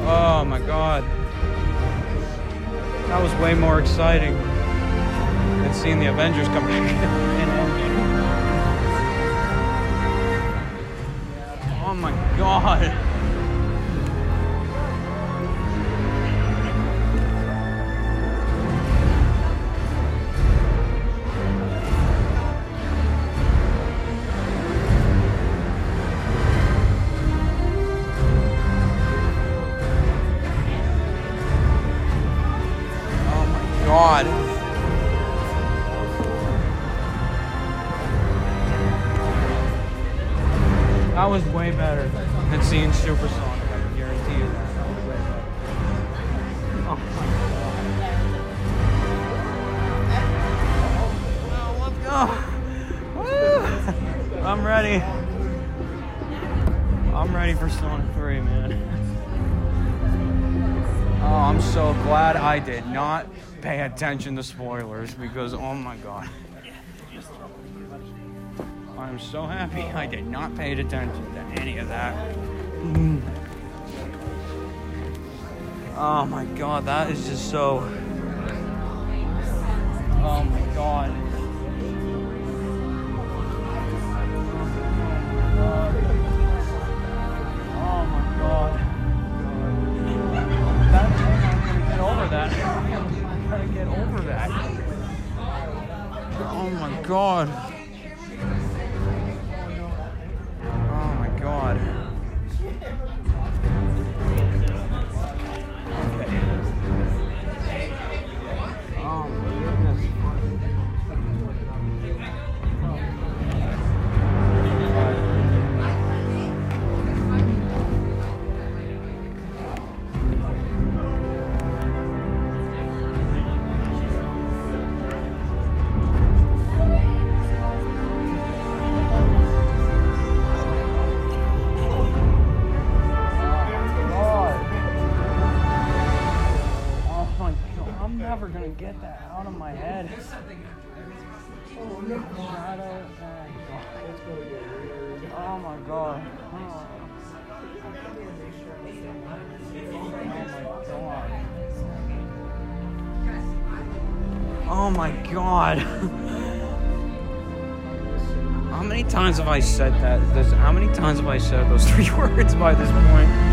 Speaker 5: Oh my god. That was way more exciting than seeing the Avengers come back attention to spoilers because, oh my god. I'm so happy I did not pay attention to any of that. Oh my god, that is just so. Oh my god. I said that? There's, how many times have I said those three words by this point?